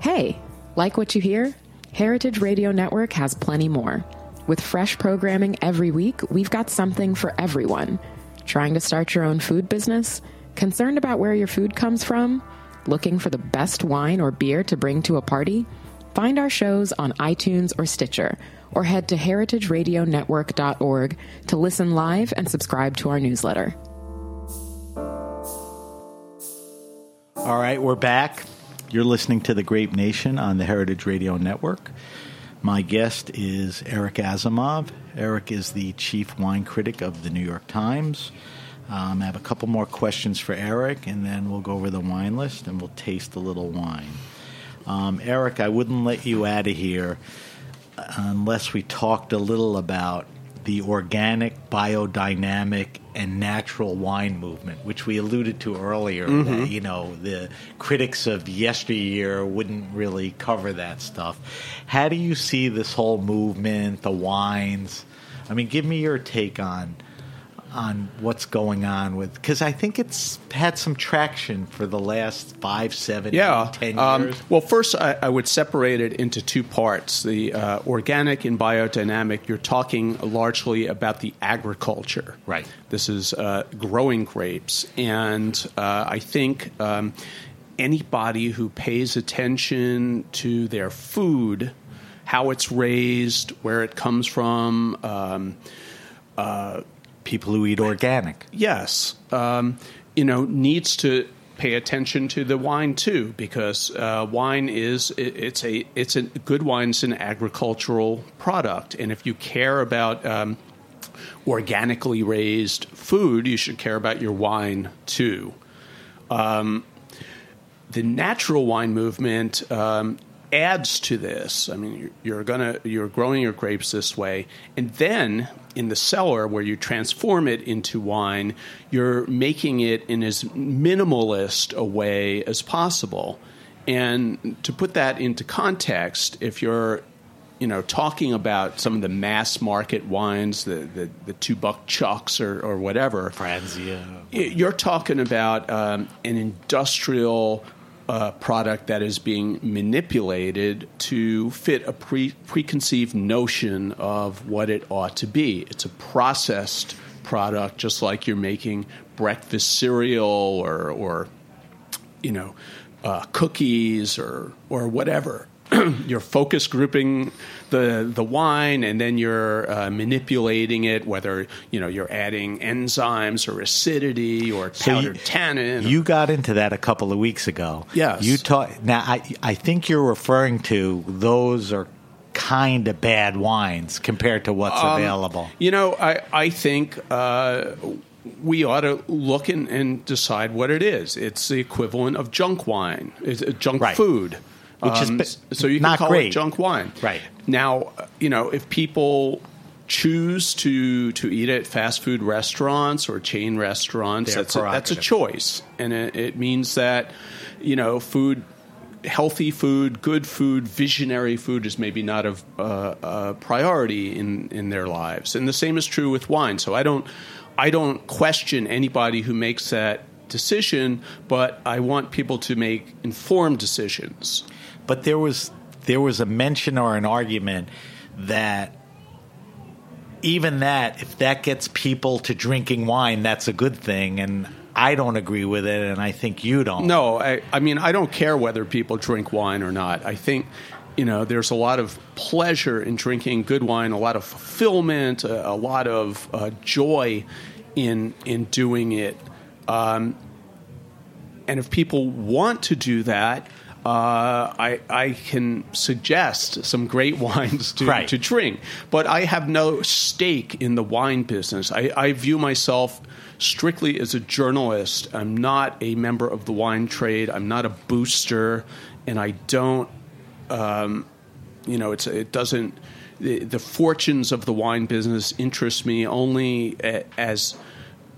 Hey, like what you hear? Heritage Radio Network has plenty more. With fresh programming every week, we've got something for everyone. Trying to start your own food business? Concerned about where your food comes from? Looking for the best wine or beer to bring to a party? Find our shows on iTunes or Stitcher, or head to heritageradionetwork.org to listen live and subscribe to our newsletter. All right, we're back. You're listening to The Grape Nation on the Heritage Radio Network. My guest is Eric Asimov. Eric is the chief wine critic of the New York Times. Um, I have a couple more questions for Eric, and then we'll go over the wine list and we'll taste a little wine. Um, Eric, I wouldn't let you out of here unless we talked a little about the organic, biodynamic, and natural wine movement, which we alluded to earlier. Mm-hmm. That, you know, the critics of yesteryear wouldn't really cover that stuff. How do you see this whole movement, the wines? I mean, give me your take on on what's going on with because I think it's had some traction for the last five, seven, Yeah. eight, ten Um, years. well, first, I, I would separate it into two parts. The uh, organic and biodynamic, you're talking largely about the agriculture. Right. This is uh, growing grapes. And uh, I think um, anybody who pays attention to their food, how it's raised, where it comes from, um, People who eat organic. yes, um, you know, needs to pay attention to the wine too, because uh, wine is it, it's a it's a good wine's an agricultural product, and if you care about um, organically raised food, you should care about your wine too. Um, the natural wine movement um, adds to this. I mean, you're, you're gonna you're growing your grapes this way, and then in the cellar where you transform it into wine, you're making it in as minimalist a way as possible. And to put that into context, if you're you know, talking about some of the mass market wines, the, the, the two buck chucks or, or whatever, Franzia. you're talking about um, an industrial uh, product that is being manipulated to fit a pre- preconceived notion of what it ought to be. It's a processed product, just like you're making breakfast cereal or, or you know, uh, cookies or or whatever. you're focus grouping the the wine, and then you're uh, manipulating it. Whether you know you're adding enzymes or acidity or powdered you- tannin. You got into that a couple of weeks ago. Yes. You taught. Now, I I think you're referring to those are kind of bad wines compared to what's Um, available. You know, I I think uh, we ought to look and, and decide what it is. It's the equivalent of junk wine, it's uh, junk Right. food. Which is Um, ba- so you can call great. it junk wine. Right. Now, uh, you know, if people choose to to eat at fast food restaurants or chain restaurants, that's a, that's a choice, and it, it means that you know food. Healthy food, good food, visionary food is maybe not a, uh, a priority in, in their lives, and the same is true with wine. So I don't, I don't question anybody who makes that decision, but I want people to make informed decisions. But there was there was a mention or an argument that even that if that gets people to drinking wine, that's a good thing, and I don't agree with it, and I think you don't. No, I, I mean, I don't care whether people drink wine or not. I think, you know, there's a lot of pleasure in drinking good wine, a lot of fulfillment, a, a lot of uh, joy in in doing it. Um, and if people want to do that, uh, I, I can suggest some great wines to, Right. to drink. But I have no stake in the wine business. I, I view myself strictly as a journalist. I'm not a member of the wine trade. I'm not a booster, and I don't. Um, you know, it's it doesn't. The, the fortunes of the wine business interest me only as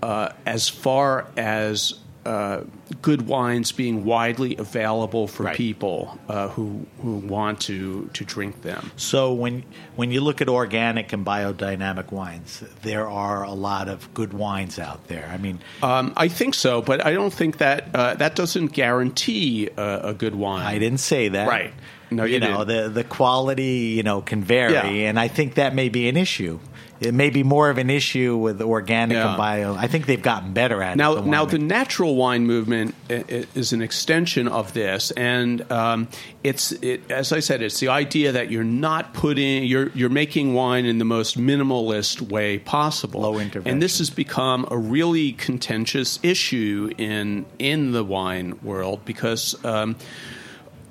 uh, as far as uh, good wines being widely available for Right. people uh, who who want to to drink them. So when when you look at organic and biodynamic wines, there are a lot of good wines out there. I mean, Um, I think so, but I don't think that uh, that doesn't guarantee a, a good wine. I didn't say that. Right. No, you know didn't. the the quality you know can vary, Yeah. and I think that may be an issue. It may be more of an issue with organic Yeah. and bio. I think they've gotten better at Now, it. the now the natural wine movement is an extension of this, and um, it's it, as I said, it's the idea that you're not putting you're you're making wine in the most minimalist way possible. Low intervention. and this has become a really contentious issue in in the wine world because. Um,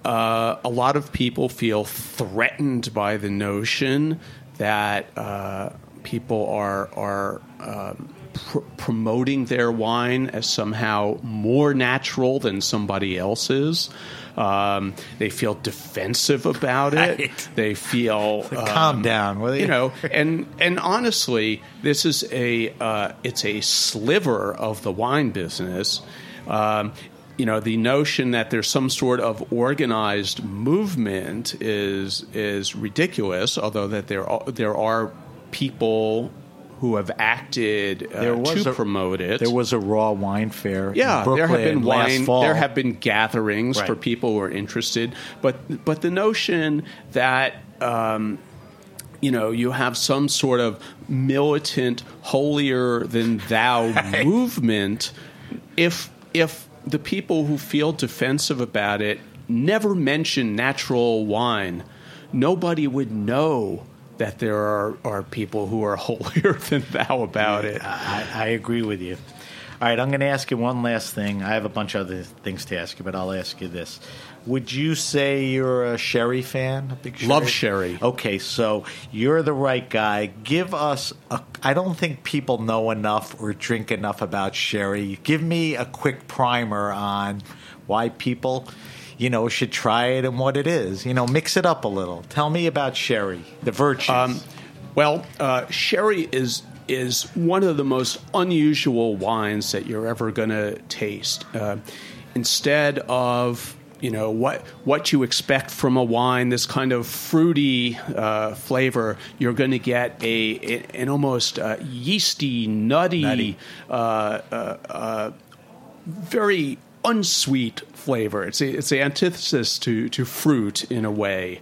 uh, a lot of people feel threatened by the notion that uh, people are are um, pr- promoting their wine as somehow more natural than somebody else's. Um, they feel defensive about it. Right. They feel Like, calm down, will you? you know, and and honestly, this is a uh, it's a sliver of the wine business. Um, you know, the notion that there's some sort of organized movement is is ridiculous. Although that there are, there are people who have acted uh, to a- promote it. There was a raw wine fair. Yeah, there have been wine. Fall. There have been gatherings for people who are interested, but but the notion that um, you know you have some sort of militant, holier than thou movement, if if the people who feel defensive about it never mention natural wine, nobody would know. That there are, are people who are holier than thou about it. I, I agree with you. All right, I'm going to ask you one last thing. I have a bunch of other things to ask you, but I'll ask you this. Would you say you're a sherry fan? A big sherry? Love sherry. Okay, so you're the right guy. Give us a. I don't think people know enough or drink enough about sherry. Give me a quick primer on why people, you know, should try it and what it is. You know, mix it up a little. Tell me about sherry, the virtues. Um, well, uh, sherry is is one of the most unusual wines that you're ever going to taste. Uh, instead of you know what what you expect from a wine, this kind of fruity uh, flavor, you're going to get a, an almost uh, yeasty, nutty, Nutty. Uh, uh, uh, very unsweet flavor. It's a, it's the antithesis to, to fruit in a way,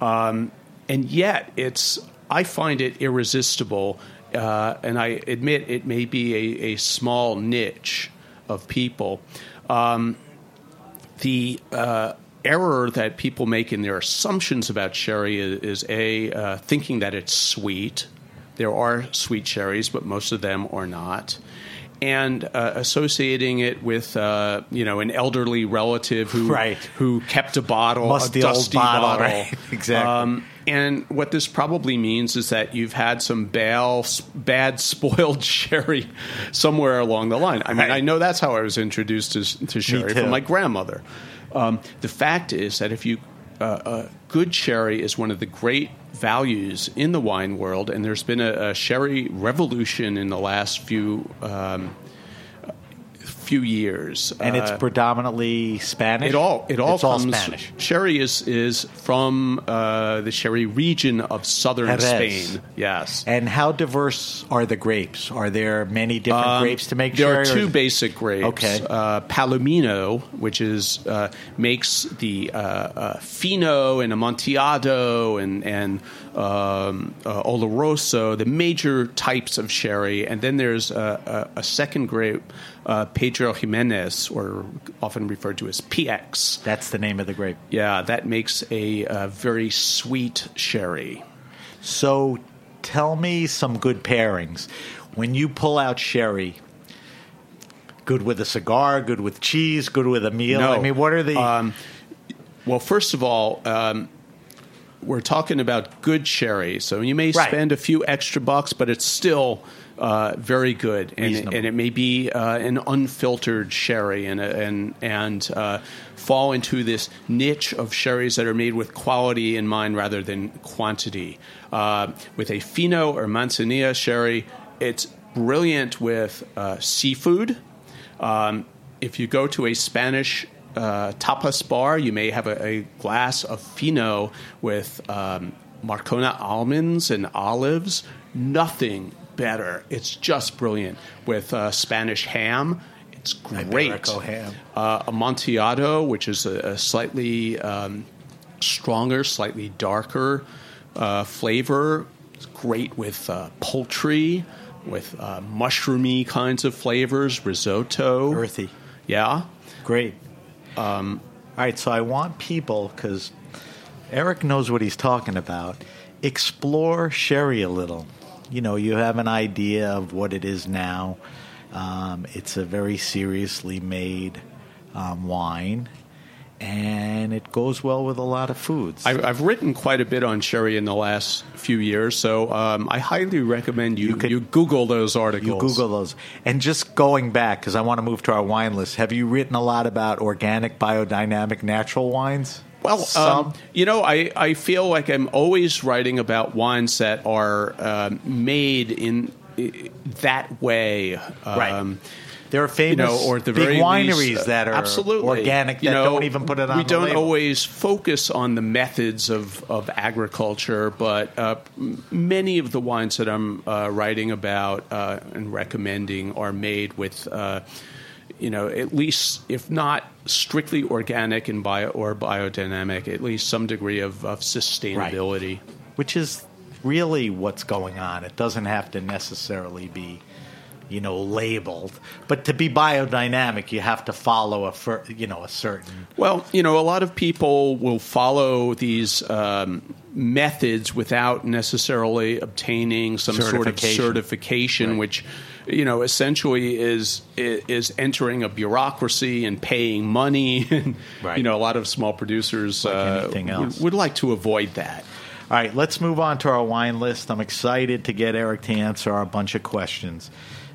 um, and yet it's I find it irresistible. Uh, and I admit it may be a, a small niche of people. Um, the uh, error that people make in their assumptions about sherry is, is a uh, thinking that it's sweet. There are sweet sherries, but most of them are not. And uh, associating it with, uh, you know, an elderly relative who Right. who kept a bottle, Musty a dusty bottle, bottle, right. Exactly. Um, and what this probably means is that you've had some bad, bad spoiled sherry somewhere along the line. I mean, Right. I know that's how I was introduced to, to sherry from my grandmother. Um, the fact is that if you uh, good sherry is one of the great values in the wine world, and there's been a, a sherry revolution in the last few um, few years. and it's Uh, predominantly Spanish. it all it all it's all comes Spanish. Sherry is is from uh, the sherry region of southern Jerez. Spain. Yes. And how diverse are the grapes? Are there many different Um, grapes to make sherry? there sherry? are two basic grapes. Okay. Uh, Palomino, which is uh, makes the uh, uh, Fino and Amontillado and and um, uh, Oloroso, the major types of sherry, and then there's a, a, a second grape, uh, Pedro Ximénez, or often referred to as PX. That's the name of the grape. Yeah, that makes a, uh very sweet sherry. So tell me some good pairings. When you pull out sherry, good with a cigar, good with cheese, good with a meal. No. I mean, what are the. Um, Well, first of all, um, we're talking about good sherry, so you may Right. spend a few extra bucks, but it's still uh, very good, and it, and it may be uh, an unfiltered sherry, and and and uh, fall into this niche of sherries that are made with quality in mind rather than quantity. Uh, with a Fino or Manzanilla sherry, it's brilliant with uh, seafood. Um, if you go to a Spanish uh, tapas bar, you may have a, a glass of Fino with um, Marcona almonds and olives. Nothing better. It's just brilliant. With uh, Spanish ham, it's great. Iberico ham. Uh, Amontillado, which is a, a slightly um, stronger, slightly darker uh, flavor. It's great with uh, poultry, with uh, mushroomy kinds of flavors, risotto. Earthy. Yeah. Great. Um, All right, so I want people, because Eric knows what he's talking about, explore sherry a little. You know, you have an idea of what it is now. Um, it's a very seriously made um, wine, and it goes well with a lot of foods. I've, I've written quite a bit on sherry in the last few years, so um, I highly recommend you, you, could- Google those articles. You Google those. And just going back, because I want to move to our wine list, have you written a lot about organic, biodynamic, natural wines? Well, um, you know, I, I feel like I'm always writing about wines that are um, made in that way. Um, There are You famous know, or at the big wineries least, uh, that are absolutely organic You that know, don't even put it on We don't always focus on the methods of, of agriculture, but uh, many of the wines that I'm uh, writing about uh, and recommending are made with. Uh, you know, at least if not strictly organic and bio or biodynamic, at least some degree of, of sustainability. which is really what's going on. It doesn't have to necessarily be, you know, labeled, but to be biodynamic, you have to follow a, fir- you know, a certain. Well, you know, a lot of people will follow these um, methods without necessarily obtaining some sort of Certification. certification, which you know essentially is is entering a bureaucracy and paying money. and Right. You know, a lot of small producers Like uh, would-. Would, like to avoid that. All right, let's move on to our wine list. I'm excited to get Eric to answer our bunch of questions.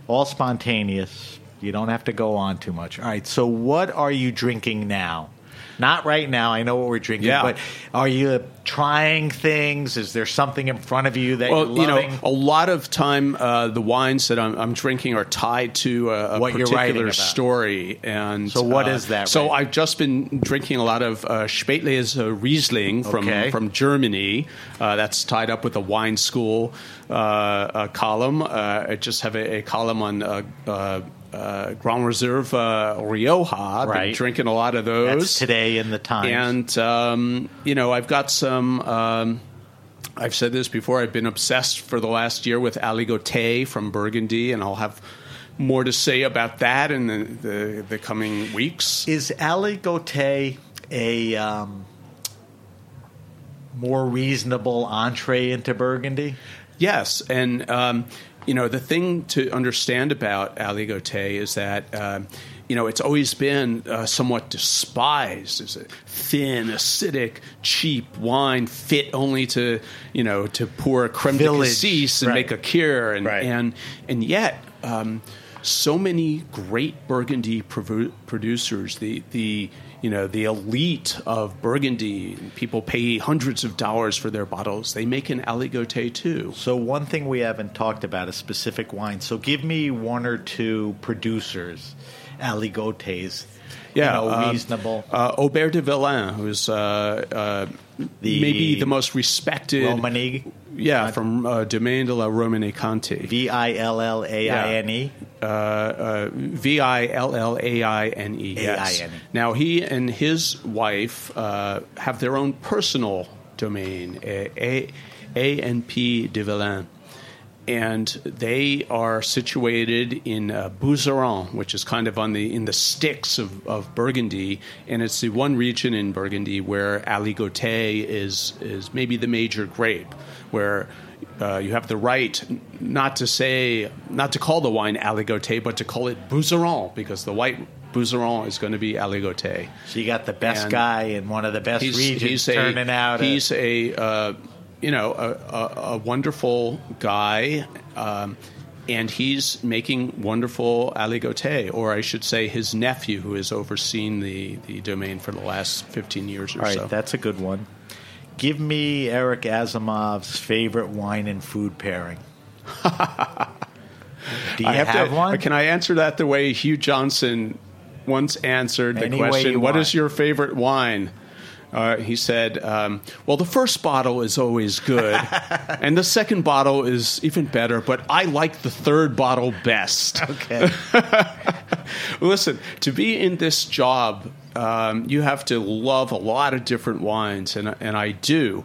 All spontaneous. You don't have to go on too much. All right, so what are you drinking now? Not right now. I know what we're drinking, Yeah. but are you trying things? Is there something in front of you that Well, you're you know, a lot of time uh, the wines that I'm, I'm drinking are tied to a, a particular story. And So what uh, is that, So right? I've just been drinking a lot of uh, Spätlese uh, Riesling from Okay. from Germany. Uh, that's tied up with a wine school uh, column. Uh, I just have a, a column on. Uh, Grand Reserve uh, Rioja. I've been drinking a lot of those That's today in the time. and um, you know, I've got some. Um, I've said this before. I've been obsessed for the last year with Aligoté from Burgundy, and I'll have more to say about that in the the, the coming weeks. Is aligoté a um, more reasonable entree into Burgundy? Yes, and um, you know the thing to understand about Aligoté is that. Um, you know, it's always been uh, somewhat despised as a thin, acidic, cheap wine fit only to, you know, to pour a creme Village, de cassis and right. make a kir, and Right. and and yet, um, so many great Burgundy provu- producers, the the you know the elite of Burgundy, people pay hundreds of dollars for their bottles. They make an Aligoté too. So one thing we haven't talked about is specific wine. So give me one or two producers, aligotes. Yeah, you know, um, reasonable. Uh, Aubert de Villaine, who's uh, uh, The- maybe the most respected. Romani, Yeah, from uh, Domaine de la Romanée-Conti. V I L L A I N E. Uh, uh, V I L L A I N E. Yes. A-I-N-E. Now he and his wife uh, have their own personal domain, A A- de Villaine. And they are situated in uh, Bouzeron, which is kind of on the in the sticks of, of Burgundy, and it's the one region in Burgundy where Aligoté is is maybe the major grape, where uh, you have the right not to say not to call the wine Aligoté, but to call it Bouzeron because the white Bouzeron is going to be Aligoté. So you got the best And guy in one of the best regions turning out. a- He's a uh, you know a, a, a wonderful guy, um, and he's making wonderful aligoté, or I should say, his nephew, who has overseen the the domain for the last fifteen years or all right, so. that's a good one. Give me Eric Asimov's favorite wine and food pairing. Do you I have, have, to, one? Can I answer that the way Hugh Johnson once answered the Any way question, "What want. is your favorite wine?" Uh, he said, um, "Well, the first bottle is always good, and the second bottle is even better. But I like the third bottle best." Okay. Listen, to be in this job, um, you have to love a lot of different wines, and and I do.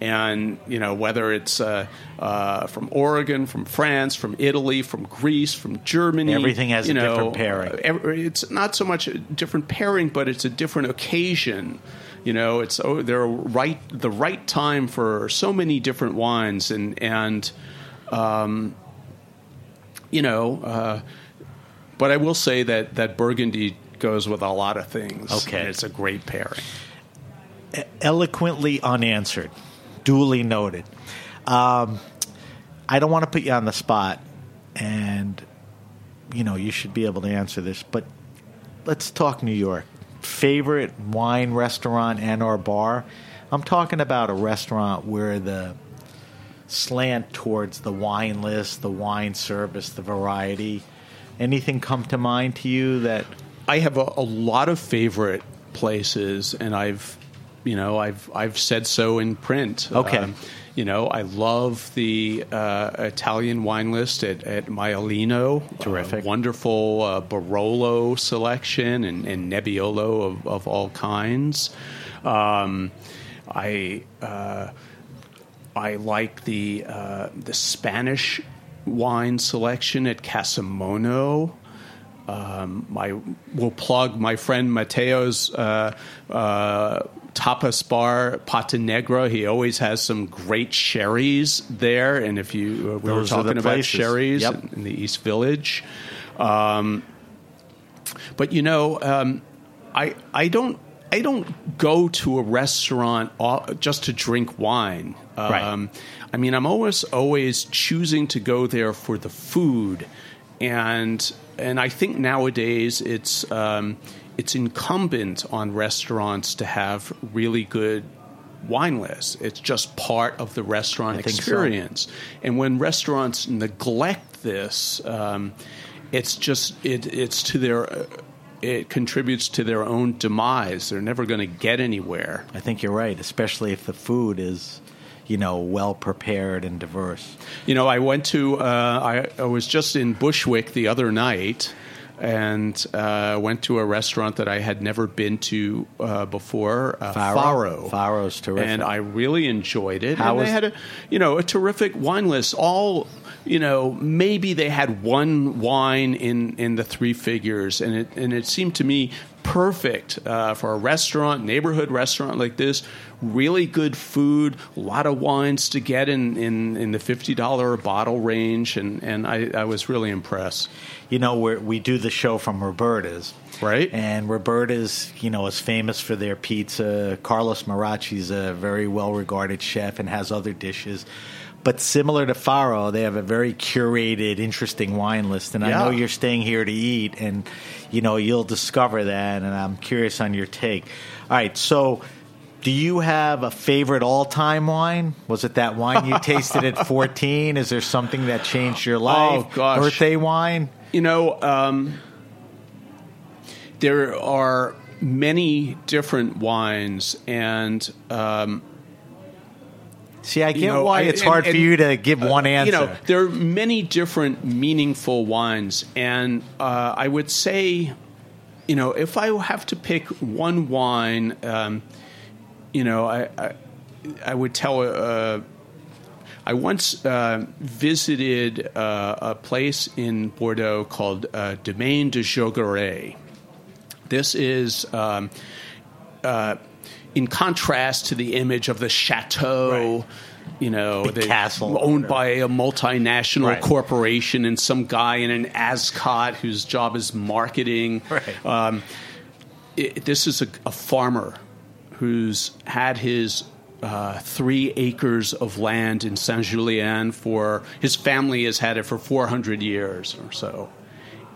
And you know whether it's uh, uh, from Oregon, from France, from Italy, from Greece, from Germany, Everything has a know, different pairing. uh, it's not so much a different pairing, but it's a different occasion. You know, it's oh, they're right the right time for so many different wines, and and um, you know. Uh, but I will say that that Burgundy goes with a lot of things. Okay. and it's a great pairing. Eloquently unanswered. Duly noted. Um, I don't want to put you on the spot, and you know you should be able to answer this. But let's talk New York. Favorite wine restaurant and or bar? I'm talking about a restaurant where the slant towards the wine list, the wine service, the variety. Anything come to mind to you that I have a, a lot of favorite places, and I've, you know, I've I've said so in print. Okay. Um, you know, I love the uh, Italian wine list at, at Maialino. Terrific. Uh, wonderful uh, Barolo selection and, and Nebbiolo of, of all kinds. Um, I uh, I like the uh, the Spanish wine selection at Casa Mono. Um, my will plug my friend Mateo's uh, uh, tapas bar Pata Negra. He always has some great sherries there, and if you uh, we Those were talking about sherries Yep. in, in the East Village. Um, but you know, um, I I don't I don't go to a restaurant all- just to drink wine. Right. Um, I mean, I'm always always choosing to go there for the food, and and I think nowadays it's um, it's incumbent on restaurants to have really good wine lists. It's just part of the restaurant I think so. experience, and when restaurants neglect this, um, it's just it, it's to their it contributes to their own demise. They're never going to get anywhere. I think you're right, especially if the food is, you know, well prepared and diverse. You know, I went to uh, I, I was just in Bushwick the other night. And uh, went to a restaurant that I had never been to uh, before, uh, Faro? Faro. Faro's terrific. and I really enjoyed it. How and was- they had a, you know, a terrific wine list. All you know, maybe they had one wine in, in the three figures, and it and it seemed to me perfect uh, for a restaurant, neighborhood restaurant like this. Really good food, a lot of wines to get in, in, in the fifty dollar a bottle range, and, and I, I was really impressed. You know, we we do the show from Roberta's, Right. And Roberta's, you know, is famous for their pizza. Carlos Mirarchi's a very well regarded chef and has other dishes. But similar to Faro, they have a very curated, interesting wine list. And I know you're staying here to eat, and you know you'll discover that. And I'm curious on your take. All right, so. Do you have a favorite all-time wine? Was it that wine you tasted at 14? Is there something that changed your life? Oh, gosh. Birthday wine? You know, um, there are many different wines, and um, See, I get you know, why it's and- hard for you to give uh, one answer. You know, there are many different meaningful wines, and uh, I would say, you know, if I have to pick one wine, um, you know, I, I, I would tell. Uh, I once uh, visited uh, a place in Bordeaux called uh, Domaine de Jaugaret. This is um, uh, in contrast to the image of the chateau. You know, Big the- castle. owned by a multinational Right. corporation and some guy in an ascot whose job is marketing. Right. Um, it, this is a, a farmer who's had his uh, three acres of land in Saint Julien for his family has had it for 400 years or so,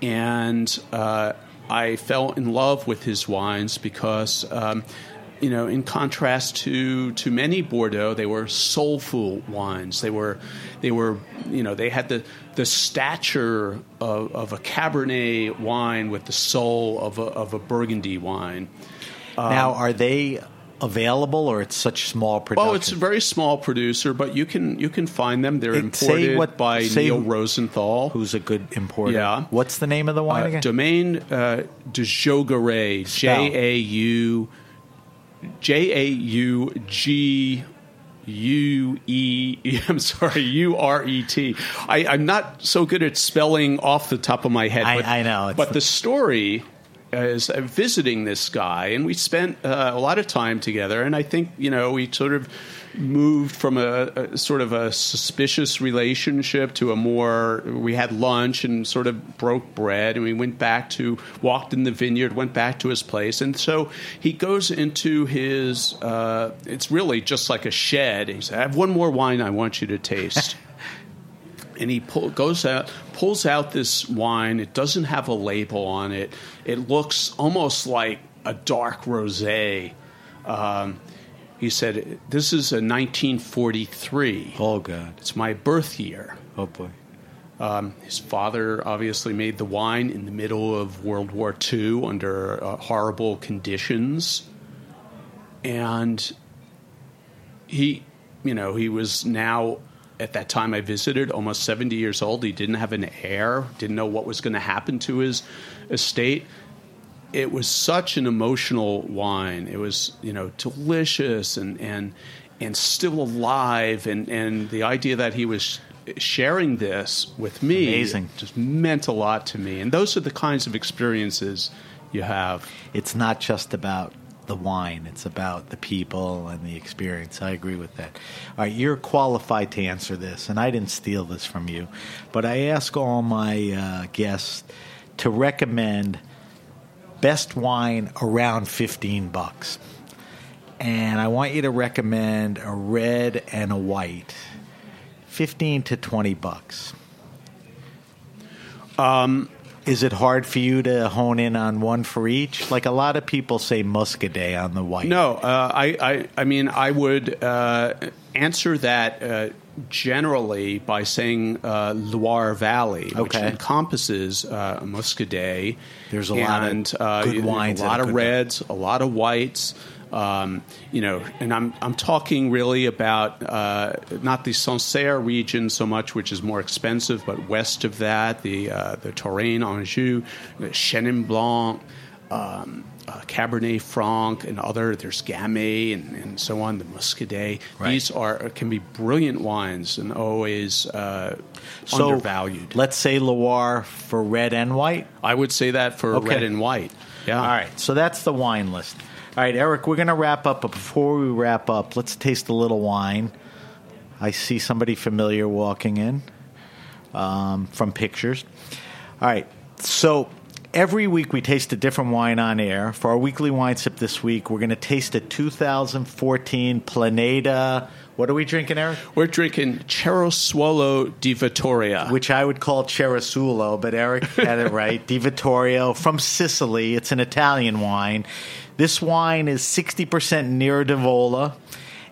and uh, I fell in love with his wines because. Um, you know, in contrast to to many Bordeaux, they were soulful wines. They were, they were, you know, they had the the stature of, of a Cabernet wine with the soul of a, of a Burgundy wine. now, are they available, or it's such small production? Oh, it's a very small producer, but you can you can find them. They're It- imported what- by Neal Rosenthal. who's a good importer. Yeah. What's the name of the wine uh, again? Domaine uh, de Jaugaret, J A U J A U G U E. I'm sorry, U R E T. I'm not so good at spelling off the top of my head. I- but, I know, But the story is uh, visiting this guy, and we spent uh, a lot of time together. And I think you know we sort of moved from a, a sort of a suspicious relationship to a more. We had lunch and sort of broke bread, and we went back to walked in the vineyard, went back to his place, and so he goes into his. Uh, it's really just like a shed. He said, "I have one more wine I want you to taste." and he pull, goes out, pulls out this wine. It doesn't have a label on it. It looks almost like a dark rosé. Um, he said, "This is a 1943. oh, God. It's my birth year." Oh, boy. Um, his father obviously made the wine in the middle of World War II under uh, horrible conditions. And he, you know, he was now, at that time I visited, almost 70 years old. He didn't have an heir, didn't know what was going to happen to his estate. It was such an emotional wine. It was, you know, delicious and, and, and still alive. And, and the idea that he was sharing this with me Amazing. just meant a lot to me. And those are the kinds of experiences you have. It's not just about the wine, it's about the people and the experience. I agree with that. All right, you're qualified to answer this, and I didn't steal this from you, but I ask all my uh, guests to recommend best wine around 15 bucks. And I want you to recommend a red and a white. 15 to 20 bucks. Um, Is it hard for you to hone in on one for each? Like a lot of people say Muscadet on the white. No, uh, I, I, I mean, I would uh, answer that uh, generally by saying uh, Loire Valley, which Okay. encompasses uh, Muscadet. There's a lot of uh, good wines a lot of reds, a lot of whites. Um, you know, and I'm I'm talking really about uh, not the Sancerre region so much, which is more expensive, but west of that, the uh, the Touraine, Anjou, the Chenin Blanc. Um, uh, Cabernet Franc and other. There's Gamay and, and so on. The Muscadet. Right. These are can be brilliant wines and always uh, So undervalued. let's say Loire for red and white. I would say that for Okay. red and white. Yeah. All right, so that's the wine list. All right, Eric, we're going to wrap up, but before we wrap up, let's taste a little wine. I see somebody familiar walking in um, from pictures. All right, so every week we taste a different wine on air. For our weekly wine sip this week, we're going to taste a 2014 Planeta. What are we drinking, Eric? We're drinking Cerasuolo di Vittoria. which I would call Cerasulo, but Eric had it right. Di Vittorio from Sicily. It's an Italian wine. This wine is 60% Nero d'Avola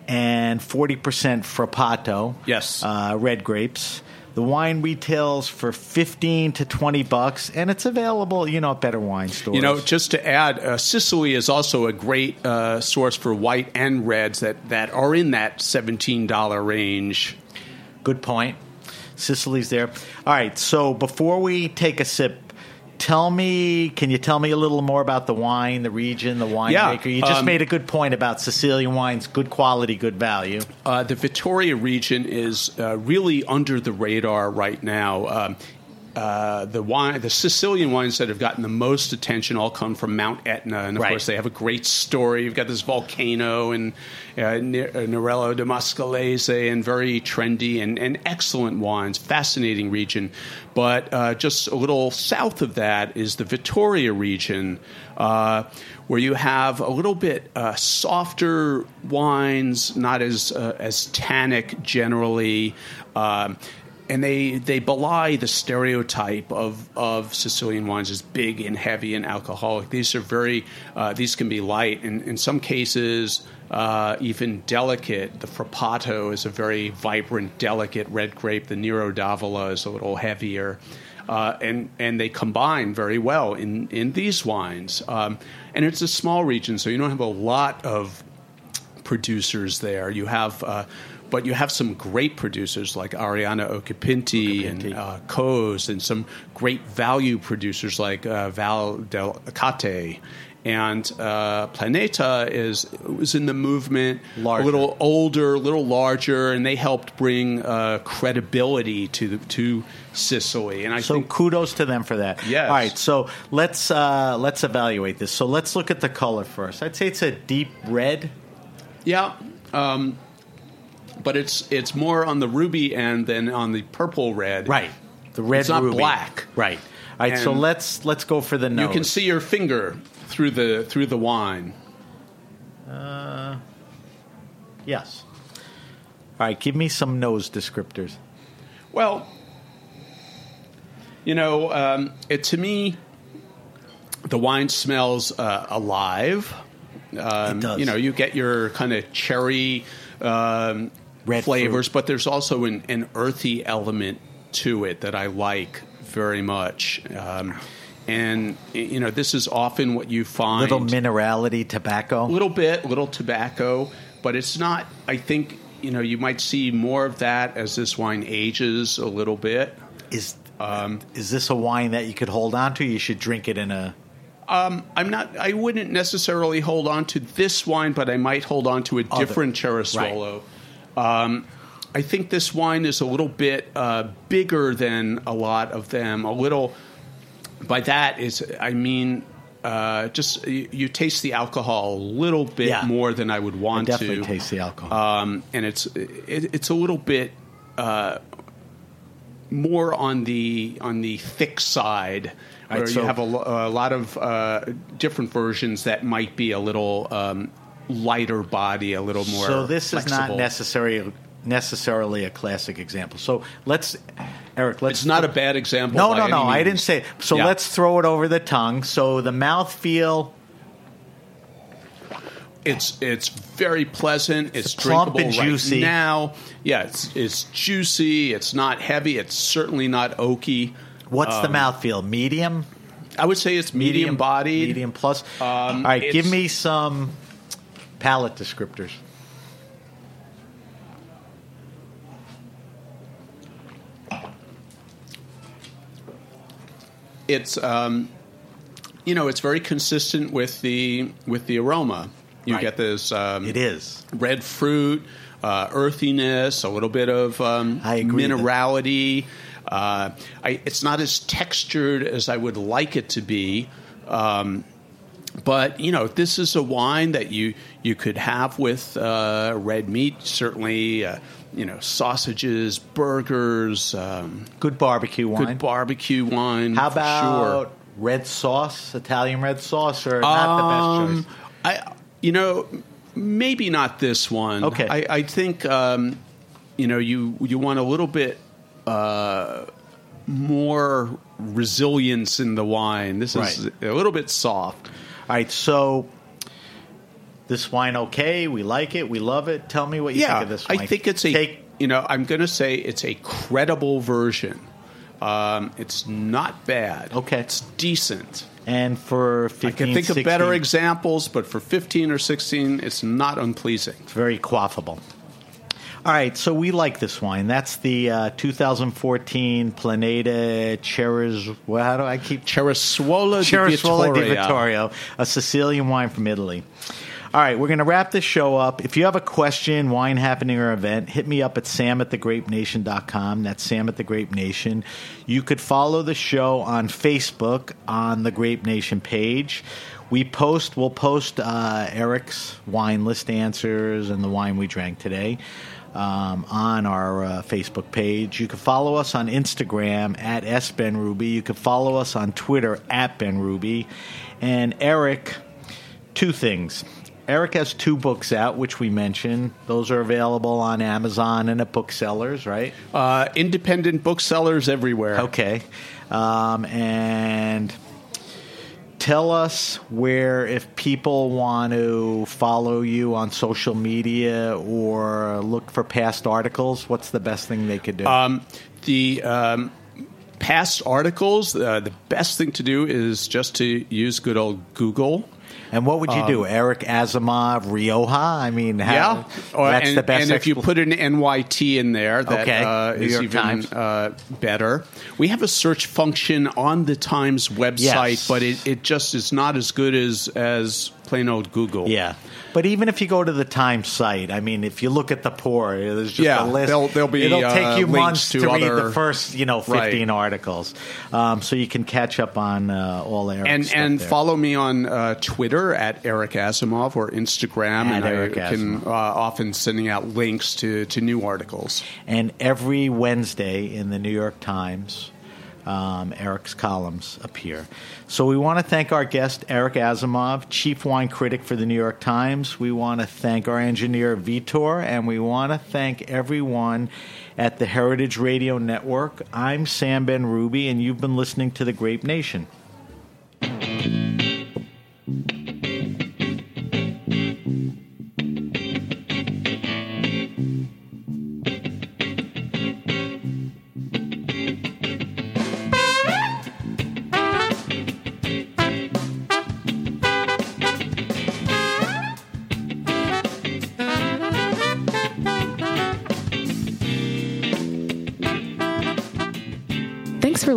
and 40% Frappato. Yes. Uh, red grapes. The wine retails for 15 to 20 bucks, and it's available, you know, at better wine stores. You know, just to add, uh, Sicily is also a great uh, source for white and reds that, that are in that $17 range. Good point. Sicily's there. All right. So before we take a sip, tell me, can you tell me a little more about the wine, the region, the winemaker? Yeah, you just um, made a good point about Sicilian wines, good quality, good value. Uh, the Vittoria region is uh, really under the radar right now. Um, uh, the wine, the Sicilian wines that have gotten the most attention all come from Mount Etna, and of Right. course they have a great story. You've got this volcano and uh, Ne- uh, Nerello de Mascalese, and very trendy and, and excellent wines. Fascinating region, but uh, just a little south of that is the Vittoria region, uh, where you have a little bit uh, softer wines, not as uh, as tannic generally. Um, and they they belie the stereotype of, of Sicilian wines as big and heavy and alcoholic. These are very uh, these can be light and in some cases uh, even delicate. The Frappato is a very vibrant, delicate red grape. The Nero d'Avola is a little heavier. Uh, and and they combine very well in in these wines. Um, and it's a small region, so you don't have a lot of producers there. You have, uh, but you have some great producers like Arianna Occhipinti and uh, COS, and some great value producers like uh, Val del Cate. And uh, Planeta is was in the movement, Larger. a little older, a little larger, and they helped bring uh, credibility to the, to Sicily. And I So think kudos to them for that. Yes. All right, so let's uh, let's evaluate this. So let's look at the color first. I'd say it's a deep red. Yeah, um, but it's it's more on the ruby end than on the purple red. Right. The red It's not ruby. black. Right. All right, so let's let's go for the nose. You can see your finger through the through the wine. Uh, Yes. All right, give me some nose descriptors. Well, you know, um, it to me, the wine smells uh, alive. Um, It does. You know, you get your kind of cherry um, Red flavors, but there's also an, an earthy element to it that I like very much. Um, and you know, this is often what you find Little minerality, tobacco. a little bit, a little tobacco, but it's not. I think you know you might see more of that as this wine ages a little bit. Is Um, is this a wine that you could hold on to? You should drink it in a. I'm not. I wouldn't necessarily hold on to this wine, but I might hold on to a Other- different Cerasuolo. Um, I think this wine is a little bit uh, bigger than a lot of them. A little. By that is, I mean. Uh, just you, you taste the alcohol a little bit Yeah. more than I would I want definitely to. taste the alcohol. um, and it's it, it's a little bit uh, more on the on the thick side, Right, where so- you have a, a lot of uh, different versions that might be a little um, lighter body, a little more. so this is not flexible. necessary necessarily a classic example. So let's, Eric. Let's. It's not a bad example. No, no, no. I didn't say. It. So Yeah. let's throw it over the tongue. So the mouth feel. It's it's very pleasant. It's, It's plump drinkable and right juicy. now. Yeah, it's it's juicy. It's not heavy. It's certainly not oaky. What's the Um, mouth feel? Medium. I would say it's medium, bodied. Medium plus. Um, All right. Give me some palate descriptors. it's um, you know, it's very consistent with the with the aroma. You Right. get this um, It is. red fruit, uh, earthiness, a little bit of um, I agree minerality. Uh, I, it's not as textured as I would like it to be. Um, but you know, this is a wine that you you could have with uh, red meat. Certainly, uh, you know, sausages, burgers, um, Good barbecue wine. good barbecue wine. How about sure. red sauce, Italian red sauce, or not the Um, best choice? I, you know, maybe not this one. Okay. I, I think um, you know you you want a little bit uh, more resilience in the wine. This is Right. a little bit soft. All right, so this wine okay? We like it. We love it. Tell me what you yeah, think of this wine. I think it's a. Take, you know, I'm going to say it's a credible version. Um, it's not bad. Okay. it's decent. and for 15, I can think 16, of better examples, but for 15 or 16, it's not unpleasing. It's very quaffable. All right, so we like this wine. That's the uh, 2014 Planeta Cheres. Well, how do I keep Ceresuola di Ceresuola di Vittorio, a Sicilian wine from Italy. All right, we're going to wrap this show up. If you have a question, wine happening, or event, hit me up at sam at thegrapenation.com. That's Sam at the Grape Nation. You could follow the show on Facebook on the Grape Nation page. We post, we'll post uh, Eric's wine list answers and the wine we drank today um, on our uh, Facebook page. You can follow us on Instagram at sbenrubi. You can follow us on Twitter at benrubi. And Eric, two things. Eric has two books out, which we mentioned. Those are available on Amazon and at booksellers, right? Uh, independent booksellers everywhere. Okay. Um, and tell us where, if people want to follow you on social media or look for past articles, what's the best thing they could do? Um, the um, past articles, uh, the best thing to do is just to use good old Google. And what would you do? Eric Asimov, Rioja? I mean, how, yeah, Or- that's and, the best. and if you put an NYT in there, that Okay, uh, is even uh, better. We have a search function on the Times website, Yes. but it, it just is not as good as as plain old Google. Yeah. But even if you go to the Times site, I mean, if you look at the Pour, there's just Yeah, a list. there'll- there'll be, It'll uh, take you months to to, read the first, you know, Right. 15 articles. Um, so you can catch up on uh, all and stuff and there. follow me on uh, Twitter at Eric Asimov or Instagram, At and Eric I can Asimov. uh, often sending out links to, to new articles. And every Wednesday in the New York Times, um, Eric's columns appear. So we want to thank our guest, Eric Asimov, chief wine critic for the New York Times. We want to thank our engineer, Vitor, and we want to thank everyone at the Heritage Radio Network. I'm Sam Benrubi, and you've been listening to The Grape Nation.